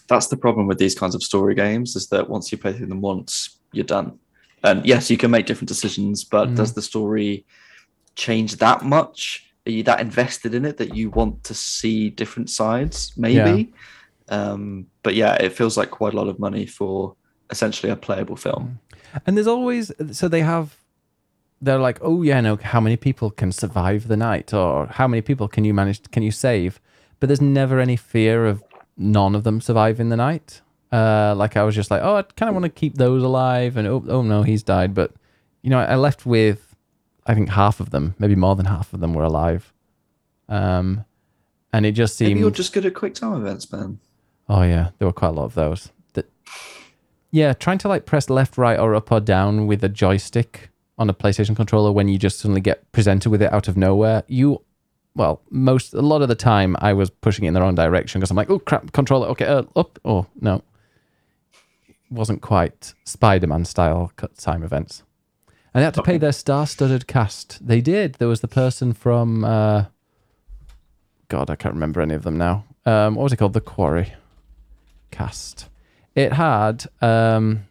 That's the problem with these kinds of story games is that once you play through them once, you're done. And yes, you can make different decisions, but Mm. does the story change that much? Are you that invested in it that you want to see different sides? Maybe. Um, but yeah, it feels like quite a lot of money for essentially a playable film. And there's always so they have they're like, oh yeah, no, how many people can survive the night, or how many people can you manage? Can you save? But there's never any fear of none of them surviving the night. Uh, like I was just like, oh, I kind of want to keep those alive, and oh, oh no, he's died. But you know, I left with, I think half of them, maybe more than half of them were alive. Um, and it just Maybe seemed you're just good at quick time events, man. Oh yeah, there were quite a lot of those. That, yeah, trying to like press left, right, or up or down with a joystick on a PlayStation controller when you just suddenly get presented with it out of nowhere. You, well, most a lot of the time I was pushing it in the wrong direction because I'm like, oh crap, controller, okay, uh, up. Oh no, wasn't quite Spider-Man style cut time events. And they had to pay their star-studded cast. They did. There was the person from. Uh, God, I can't remember any of them now. Um, what was it called? The Quarry cast. It had. Um,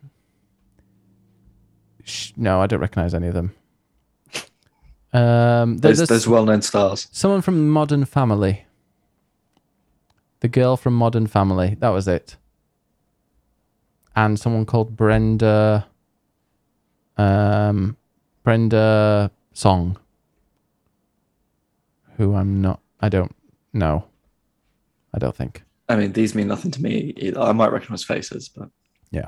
sh- no, I don't recognize any of them. Um, There's, there's there's well-known stars. someone from Modern Family. The girl from Modern Family. That was it. And someone called Brenda. Um, Brenda Song. Who I'm not. I don't know. I don't think. I mean, these mean nothing to me. Either. I might recognize faces, but Yeah.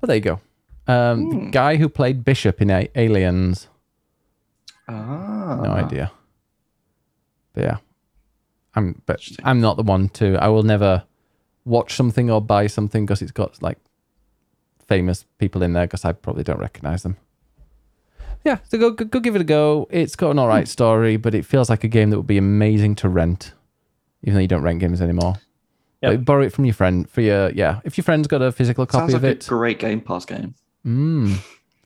But there you go. Um, the Hmm. guy who played Bishop in A- Aliens. ah, No idea. But yeah, I'm. But I'm not the one to. I will never watch something or buy something because it's got like famous people in there because I probably don't recognize them. Yeah, so go, go go give it a go. It's got an alright story, but it feels like a game that would be amazing to rent, even though you don't rent games anymore. Yep. But borrow it from your friend for your yeah. If your friend's got a physical copy Sounds of like it, a great Game Pass game, mm,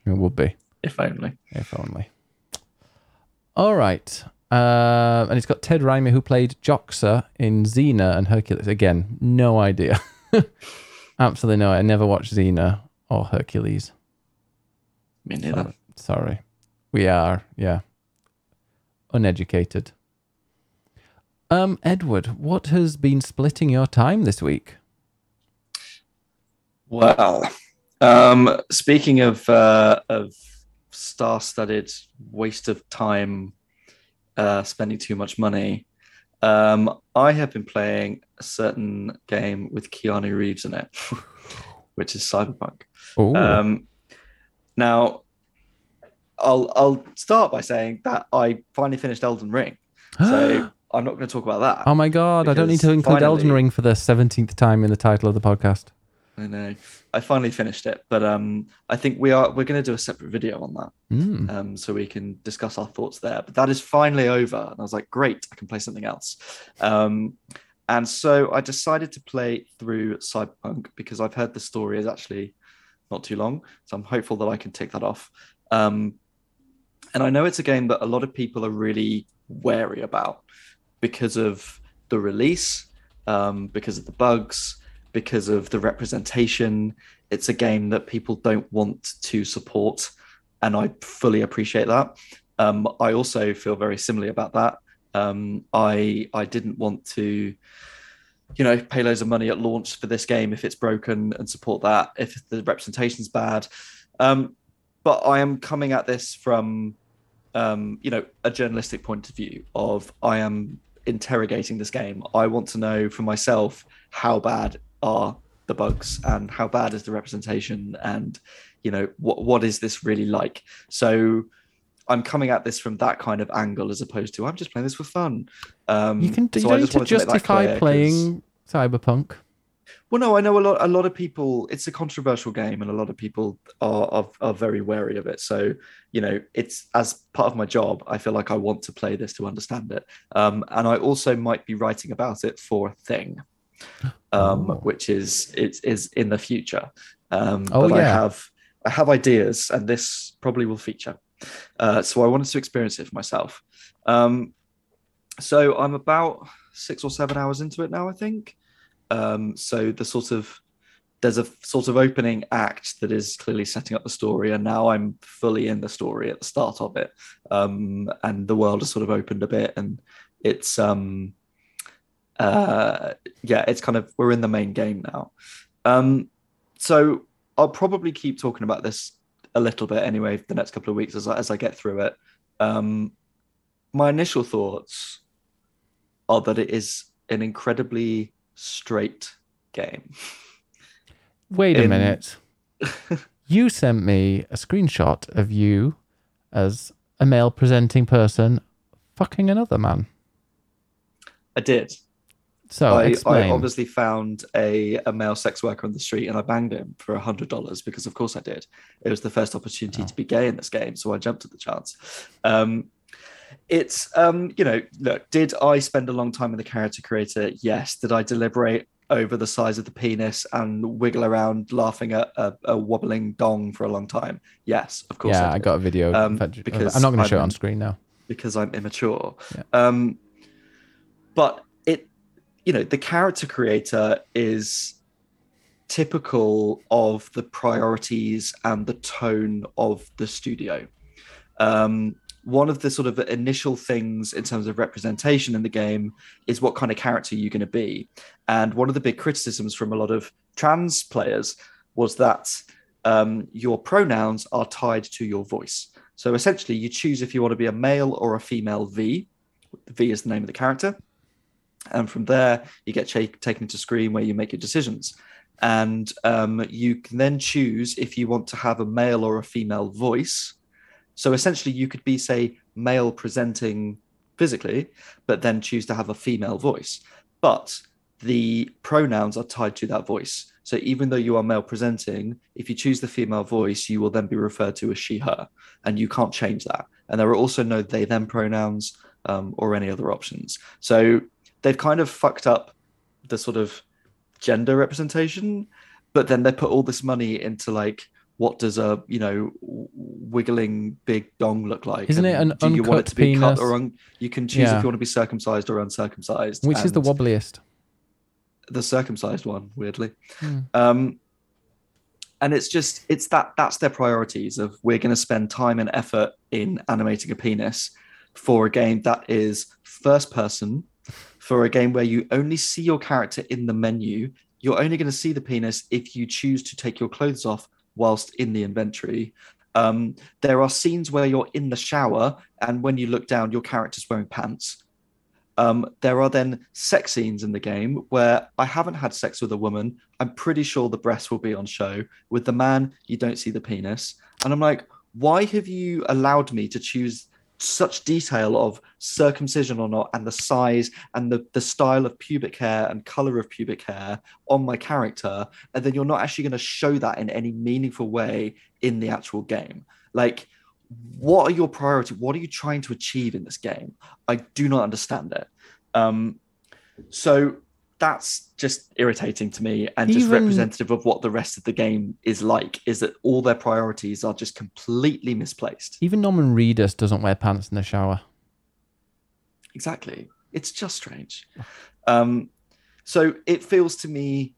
it would be. if only. If only. All right. Uh, and it's got Ted Raimi, who played Joxer in Xena and Hercules. Again, no idea. Absolutely no. I never watched Xena or Hercules. Me neither. Sorry. We are, yeah, uneducated. Um, Edward, what has been splitting your time this week? Well, um, speaking of uh, of star-studded waste of time, uh, spending too much money, um, I have been playing a certain game with Keanu Reeves in it, which is Cyberpunk. Um, now, I'll I'll start by saying that I finally finished Elden Ring, so I'm not going to talk about that. oh my god, I don't need to include Elden Ring for the 17th time in the title of the podcast. I know I finally finished it, but um, I think we are we're going to do a separate video on that. Mm. um, so we can discuss our thoughts there. But that is finally over, and I was like, great, I can play something else. Um, and so I decided to play through Cyberpunk because I've heard the story is actually not too long, so I'm hopeful that I can tick that off. Um, and I know it's a game that a lot of people are really wary about because of the release, um, because of the bugs, because of the representation. It's a game that people don't want to support and I fully appreciate that. Um, I also feel very similarly about that. Um, I I didn't want to, you know, pay loads of money at launch for this game if it's broken and support that if the representation's bad. Um, but I am coming at this from, um, you know, a journalistic point of view of I am interrogating this game. I want to know for myself how bad are the bugs and how bad is the representation and you know what what is this really like so i'm coming at this from that kind of angle as opposed to i'm just playing this for fun um You can. You so I don't need just to wanted make that justify clear 'cause- playing Cyberpunk. well no i know a lot a lot of people it's a controversial game and a lot of people are, are are very wary of it so you know it's as part of my job i feel like i want to play this to understand it um and i also might be writing about it for a thing um, Oh. which is is in the future. Um, Oh, but I have I have ideas, and this probably will feature. Uh, so I wanted to experience it for myself. Um, so I'm about six or seven hours into it now, I think. Um, so the sort of there's a sort of opening act that is clearly setting up the story, and now I'm fully in the story at the start of it. Um, and the world has sort of opened a bit, and it's um, uh, yeah, it's kind of we're in the main game now. Um, so I'll probably keep talking about this a little bit anyway the next couple of weeks as I, as I get through it. Um, my initial thoughts are that it is an incredibly straight game. Wait a in- minute. You sent me a screenshot of you as a male presenting person fucking another man. I did. So I, I obviously found a, a male sex worker on the street and I banged him for a hundred dollars because of course I did. It was the first opportunity Oh. to be gay in this game, so I jumped at the chance. Um, it's um, you know, look, did I spend a long time in the character creator? Yes. Did I deliberate over the size of the penis and wiggle around laughing at a, a wobbling dong for a long time? Yes, of course. yeah, I, I got a video. Um, because I'm not going to show it on screen now. because I'm immature. Yeah. Um, but you know, the character creator is typical of the priorities and the tone of the studio. Um, one of the sort of initial things in terms of representation in the game is what kind of character you're going to be. And one of the big criticisms from a lot of trans players was that um, your pronouns are tied to your voice. So essentially, you choose if you want to be a male or a female V. V is the name of the character. And from there, you get taken to screen where you make your decisions. And um, you can then choose if you want to have a male or a female voice. So essentially, you could be, say, male presenting physically, but then choose to have a female voice. But the pronouns are tied to that voice. So even though you are male presenting, if you choose the female voice, you will then be referred to as she, her, and you can't change that. And there are also no they, them pronouns um, or any other options. So they've kind of fucked up the sort of gender representation, but then they put all this money into like, what does a you know wiggling big dong look like? Isn't it And an do you want it to be cut penis? or un- you can choose Yeah. if you want to be circumcised or uncircumcised. Which is the wobbliest? the circumcised one weirdly Hmm. um and it's just it's that that's their priorities of we're going to spend time and effort in animating a penis for a game that is first person for a game where you only see your character in the menu you're only going to see the penis if you choose to take your clothes off whilst in the inventory um, there are scenes where you're in the shower and when you look down your character's wearing pants um, there are then sex scenes in the game where I haven't had sex with a woman. I'm pretty sure the breasts will be on show. With the man, you don't see the penis. And I'm like, why have you allowed me to choose such detail of circumcision or not, and the size and the, the style of pubic hair and color of pubic hair on my character? And then you're not actually going to show that in any meaningful way in the actual game. Like, what are your priorities? What are you trying to achieve in this game? I do not understand it. Um, so that's just irritating to me and just Even- representative of what the rest of the game is like is that all their priorities are just completely misplaced. Even Norman Reedus doesn't wear pants in the shower. Exactly. It's just strange. Um, so it feels to me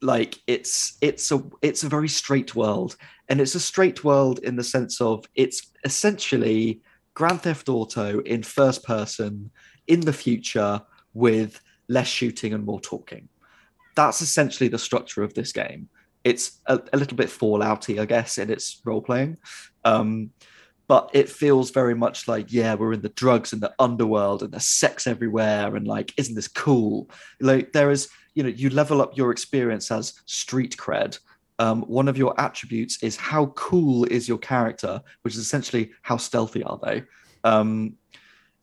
like it's it's a it's a very straight world, and it's a straight world in the sense of it's essentially Grand Theft Auto in first person in the future with less shooting and more talking. That's essentially the structure of this game. It's a, a little bit Fallouty, I guess, in its role playing. Um, but it feels very much like yeah we're in the drugs and the underworld and there's sex everywhere and like isn't this cool like there is you know you level up your experience as street cred um, one of your attributes is how cool is your character which is essentially how stealthy are they um,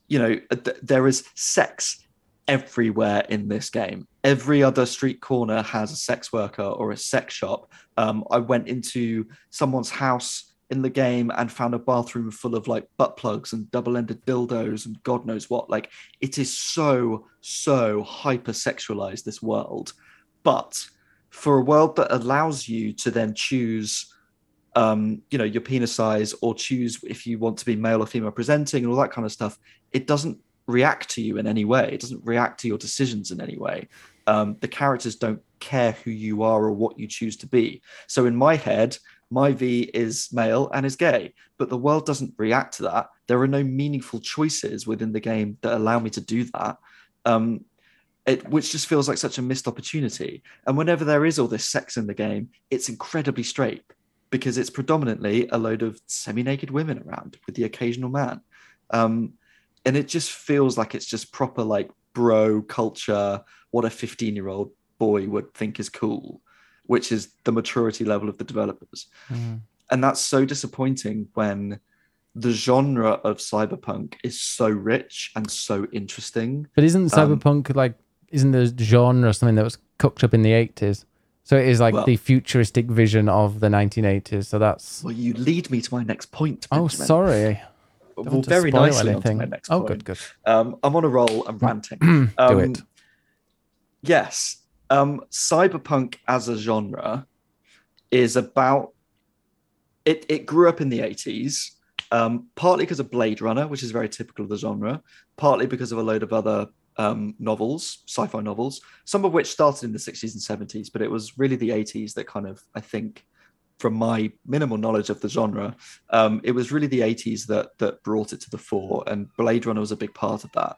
you know th- there is sex everywhere in this game. Every other street corner has a sex worker or a sex shop. Um, i went into someone's house in the game and found a bathroom full of like butt plugs and double-ended dildos and god knows what. Like it is so so hyper-sexualized this world. But for a world that allows you to then choose um you know your penis size or choose if you want to be male or female presenting and all that kind of stuff it doesn't react to you in any way it doesn't react to your decisions in any way um, the characters don't care who you are or what you choose to be so in my head my V is male and is gay, but the world doesn't react to that. There are no meaningful choices within the game that allow me to do that. Um, it, which just feels like such a missed opportunity. And whenever there is all this sex in the game, it's incredibly straight because it's predominantly a load of semi-naked women around with the occasional man. Um, and it just feels like it's just proper like bro culture, what a 15-year-old boy would think is cool which is the maturity level of the developers. Mm. And that's so disappointing when the genre of cyberpunk is so rich and so interesting. But isn't um, cyberpunk um, like isn't the genre something that was cooked up in the 80s? So it is like well, the futuristic vision of the 1980s. So that's Well, you lead me to my next point. Oh, Benjamin. Oh, sorry. Well, very nicely anything. my next oh, point. good, good. Um, I'm on a roll. I'm ranting. Do um, it. Yes, um, cyberpunk as a genre is about it. It grew up in the eighties, um, partly because of Blade Runner, which is very typical of the genre, partly because of a load of other um, novels, sci-fi novels, some of which started in the sixties and seventies, but it was really the eighties that kind of, I think, from my minimal knowledge of the genre, um, it was really the 80s that that brought it to the fore, and Blade Runner was a big part of that.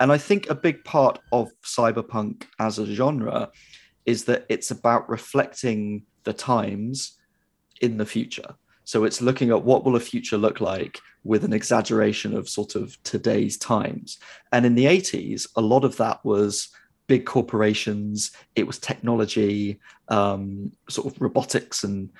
And I think a big part of cyberpunk as a genre is that it's about reflecting the times in the future. So it's looking at what will a future look like with an exaggeration of sort of today's times. And in the 80s, a lot of that was big corporations, it was technology, um, sort of robotics and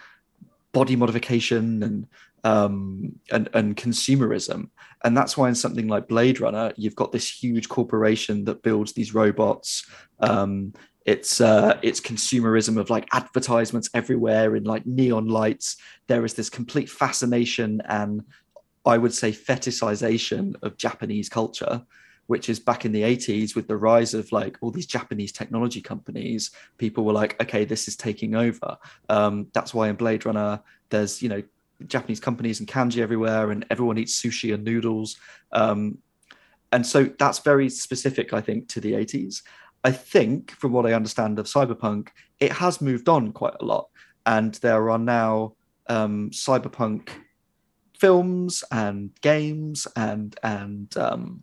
body modification and um, and, and consumerism. And that's why in something like Blade Runner, you've got this huge corporation that builds these robots. Um, it's uh, it's consumerism of like advertisements everywhere in like neon lights. There is this complete fascination and I would say fetishization of Japanese culture, which is back in the 80s with the rise of like all these Japanese technology companies. People were like, okay, this is taking over. Um, that's why in Blade Runner, there's you know Japanese companies and kanji everywhere, and everyone eats sushi and noodles. Um, and so that's very specific, I think, to the 80s. I think, from what I understand of cyberpunk, it has moved on quite a lot, and there are now um, cyberpunk films and games and and um,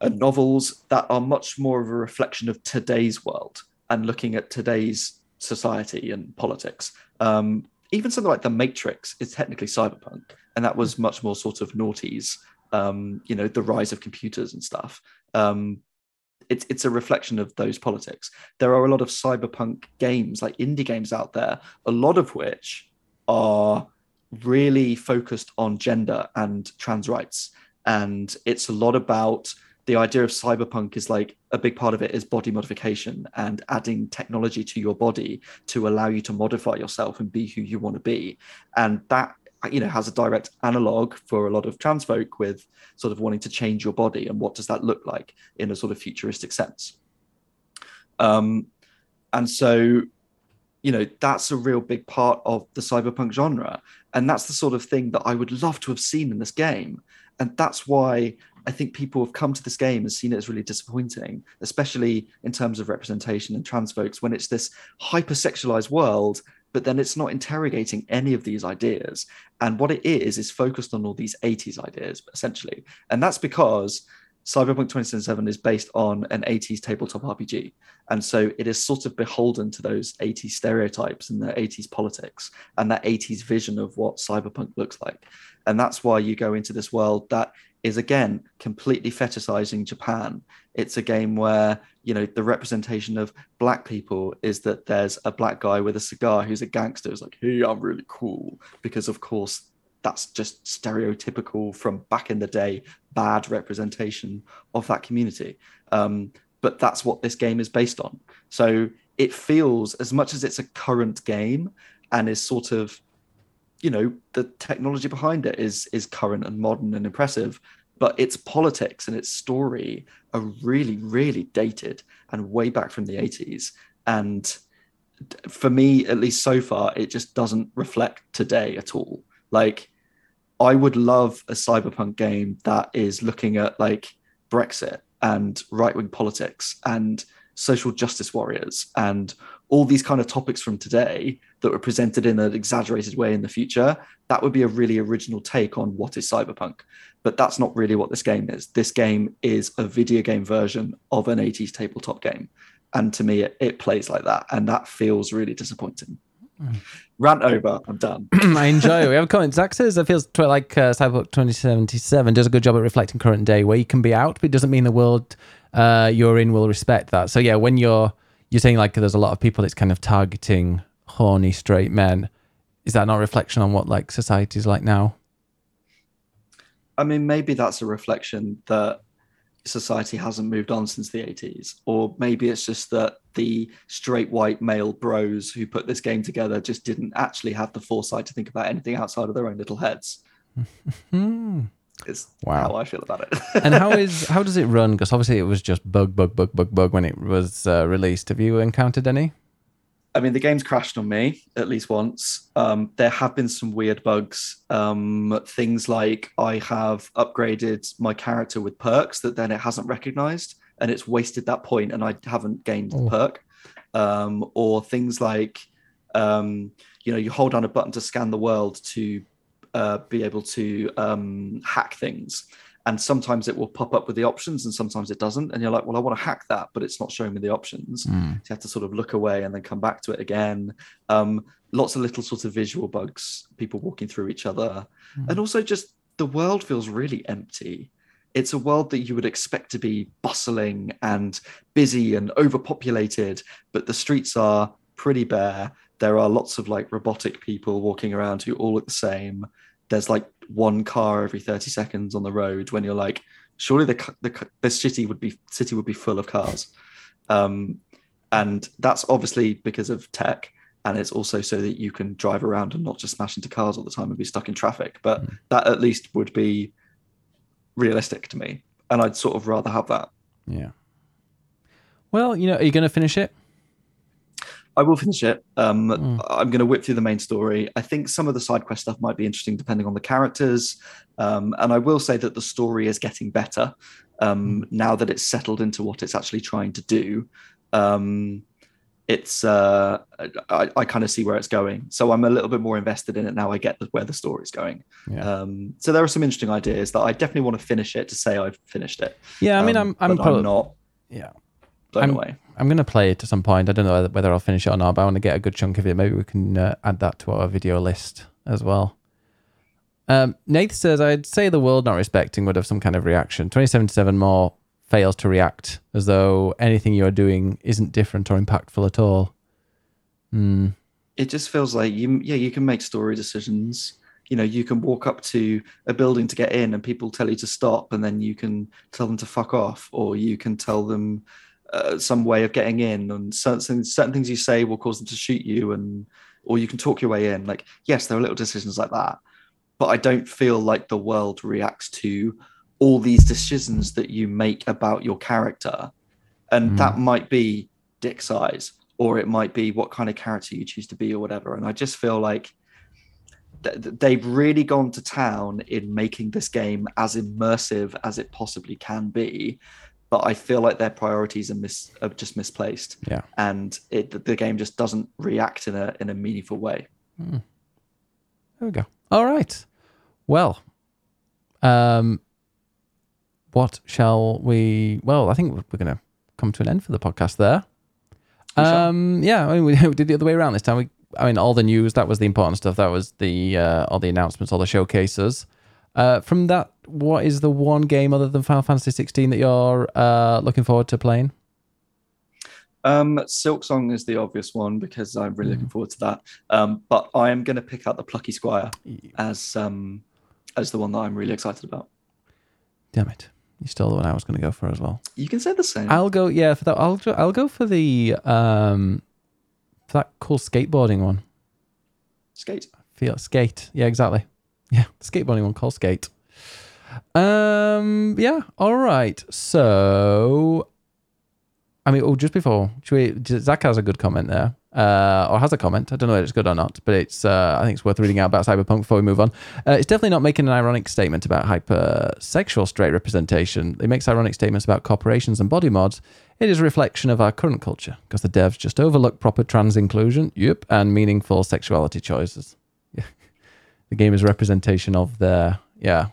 and novels that are much more of a reflection of today's world and looking at today's society and politics. Um, even something like The Matrix is technically cyberpunk, and that was much more sort of noughties, um, you know, the rise of computers and stuff. Um, it's it's a reflection of those politics. There are a lot of cyberpunk games, like indie games out there, a lot of which are really focused on gender and trans rights, and it's a lot about the idea of cyberpunk is like a big part of it is body modification and adding technology to your body to allow you to modify yourself and be who you want to be. And that you know has a direct analog for a lot of trans folk with sort of wanting to change your body and what does that look like in a sort of futuristic sense. Um and so you know that's a real big part of the cyberpunk genre. And that's the sort of thing that i would love to have seen in this game. And that's why I think people have come to this game and seen it as really disappointing, especially in terms of representation and trans folks, when it's this hypersexualized world, but then it's not interrogating any of these ideas. And what it is, is focused on all these 80s ideas, essentially. And that's because Cyberpunk 2077 is based on an 80s tabletop RPG. And so it is sort of beholden to those 80s stereotypes and the 80s politics and that 80s vision of what cyberpunk looks like. And that's why you go into this world that is again completely fetishizing Japan. It's a game where you know the representation of black people is that there's a black guy with a cigar who's a gangster. It's like, hey, I'm really cool because of course that's just stereotypical from back in the day, bad representation of that community. Um, but that's what this game is based on. So it feels as much as it's a current game and is sort of you know the technology behind it is is current and modern and impressive but its politics and its story are really really dated and way back from the 80s and for me at least so far it just doesn't reflect today at all. Like i would love a cyberpunk game that is looking at like brexit and right-wing politics and social justice warriors and all these kind of topics from today that were presented in an exaggerated way in the future that would be a really original take on what is cyberpunk. But that's not really what this game is. This game is a video game version of an 80s tabletop game. And to me it, it plays like that. And that feels really disappointing. Mm. rant over. I'm done. I enjoy it. We have a comment zach says it feels like uh, cyberpunk 2077 does a good job at reflecting current day where you can be out but it doesn't mean the world uh, you're in will respect that. So yeah when you're you're saying like there's a lot of people it's kind of targeting horny straight men. Is that not a reflection on what like society is like now? I mean, maybe that's a reflection that society hasn't moved on since the 80s. Or maybe it's just that the straight white male bros who put this game together just didn't actually have the foresight to think about anything outside of their own little heads. Hmm. Is wow. how I feel about it. and how is how does it run? Because obviously it was just bug, bug, bug, bug, bug when it was uh, released. Have you encountered any? I mean, the game's crashed on me at least once. Um, there have been some weird bugs. Um, things like I have upgraded my character with perks that then it hasn't recognized, and it's wasted that point, and I haven't gained the oh. perk. Um, or things like, um, you know, you hold down a button to scan the world to uh, be able to um, hack things. And sometimes it will pop up with the options and sometimes it doesn't. And you're like, well, I want to hack that, but it's not showing me the options. Mm. So you have to sort of look away and then come back to it again. Um, lots of little sort of visual bugs, people walking through each other. Mm. And also just the world feels really empty. It's a world that you would expect to be bustling and busy and overpopulated, but the streets are pretty bare. There are lots of like robotic people walking around who all look the same there's like one car every 30 seconds on the road when you're like surely the the, the city would be city would be full of cars. Um, and that's obviously because of tech and it's also so that you can drive around and not just smash into cars all the time and be stuck in traffic but mm. that at least would be realistic to me and i'd sort of rather have that. Yeah. Well you know are you going to finish it I will finish it. Um, mm. I'm going to whip through the main story. I think some of the side quest stuff might be interesting depending on the characters. Um, and I will say that the story is getting better um, mm. now that it's settled into what it's actually trying to do. Um, it's uh, I, I kind of see where it's going, so I'm a little bit more invested in it now. I get the, where the story's going. Yeah. Um, so there are some interesting ideas that I definitely want to finish it to say I've finished it. Yeah, I mean, I'm I'm, I'm not. Yeah, blown I'm, away. I'm going to play it at some point. I don't know whether I'll finish it or not, but I want to get a good chunk of it. Maybe we can uh, add that to our video list as well. Um, Nate says, I'd say the world not respecting would have some kind of reaction. 2077 more fails to react as though anything you're doing isn't different or impactful at all. Hmm. It just feels like you, yeah, you can make story decisions. You know, you can walk up to a building to get in and people tell you to stop, and then you can tell them to fuck off, or you can tell them, uh, some way of getting in, and certain certain things you say will cause them to shoot you, and or you can talk your way in. Like yes, there are little decisions like that, but I don't feel like the world reacts to all these decisions that you make about your character, and mm. that might be dick size, or it might be what kind of character you choose to be, or whatever. And I just feel like they've really gone to town in making this game as immersive as it possibly can be but I feel like their priorities are mis are just misplaced. Yeah, and it the game just doesn't react in a in a meaningful way. Mm. There we go. All right. Well, um, what shall we? Well, I think we're going to come to an end for the podcast there. Um, yeah, I mean, we did the other way around this time. We, I mean, all the news that was the important stuff. That was the uh, all the announcements, all the showcases. Uh, from that, what is the one game other than Final Fantasy 16 that you're uh, looking forward to playing? Um, Silksong is the obvious one because I'm really mm. looking forward to that. Um, but I am going to pick out the Plucky Squire as um, as the one that I'm really excited about. Damn it! You stole the one I was going to go for as well. You can say the same. I'll go. Yeah, for that. I'll I'll go for the um, for that cool skateboarding one. Skate feel skate. Yeah, exactly. Yeah, skateboarding one called skate. Um, yeah. All right. So, I mean, oh, just before, we, Zach has a good comment there, uh, or has a comment. I don't know if it's good or not, but it's. Uh, I think it's worth reading out about Cyberpunk before we move on. Uh, it's definitely not making an ironic statement about hypersexual straight representation. It makes ironic statements about corporations and body mods. It is a reflection of our current culture because the devs just overlook proper trans inclusion, yep, and meaningful sexuality choices. Yeah. the game is representation of their yeah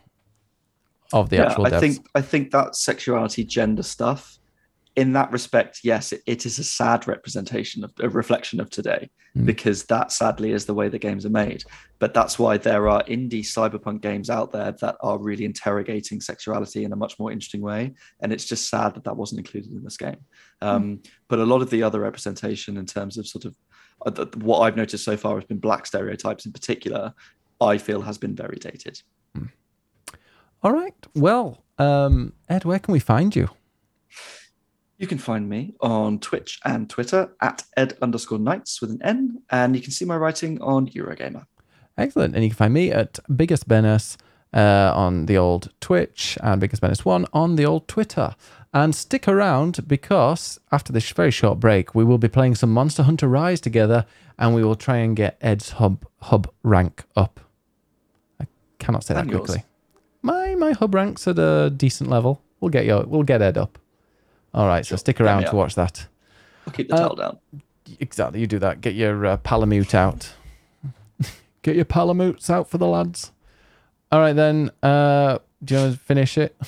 of the yeah, actual I devs. think I think that sexuality, gender stuff, in that respect, yes, it, it is a sad representation of a reflection of today Mm. because that sadly is the way the games are made. But that's why there are indie cyberpunk games out there that are really interrogating sexuality in a much more interesting way. And it's just sad that that wasn't included in this game. Um, But a lot of the other representation in terms of sort of uh, what I've noticed so far has been black stereotypes in particular. I feel has been very dated. All right. Well, um, Ed, where can we find you? You can find me on Twitch and Twitter at ed underscore nights with an N, and you can see my writing on Eurogamer. Excellent. And you can find me at Biggest Bennis uh, on the old Twitch and Biggest Bennis One on the old Twitter. And stick around because after this very short break, we will be playing some Monster Hunter Rise together, and we will try and get Ed's hub hub rank up. I cannot say that yours. quickly. My my hub rank's at a decent level. We'll get you. We'll get Ed up. All right. So stick around to watch that. I'll keep the Uh, tail down. Exactly. You do that. Get your uh, Palamute out. Get your Palamutes out for the lads. All right, then. Uh, do you want to finish it?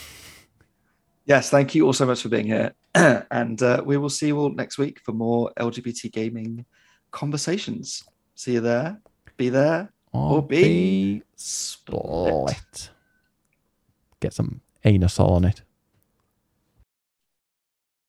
Yes, thank you all so much for being here. and uh, we will see you all next week for more LGBT gaming conversations. See you there. Be there. Or be split. Get some anus on it.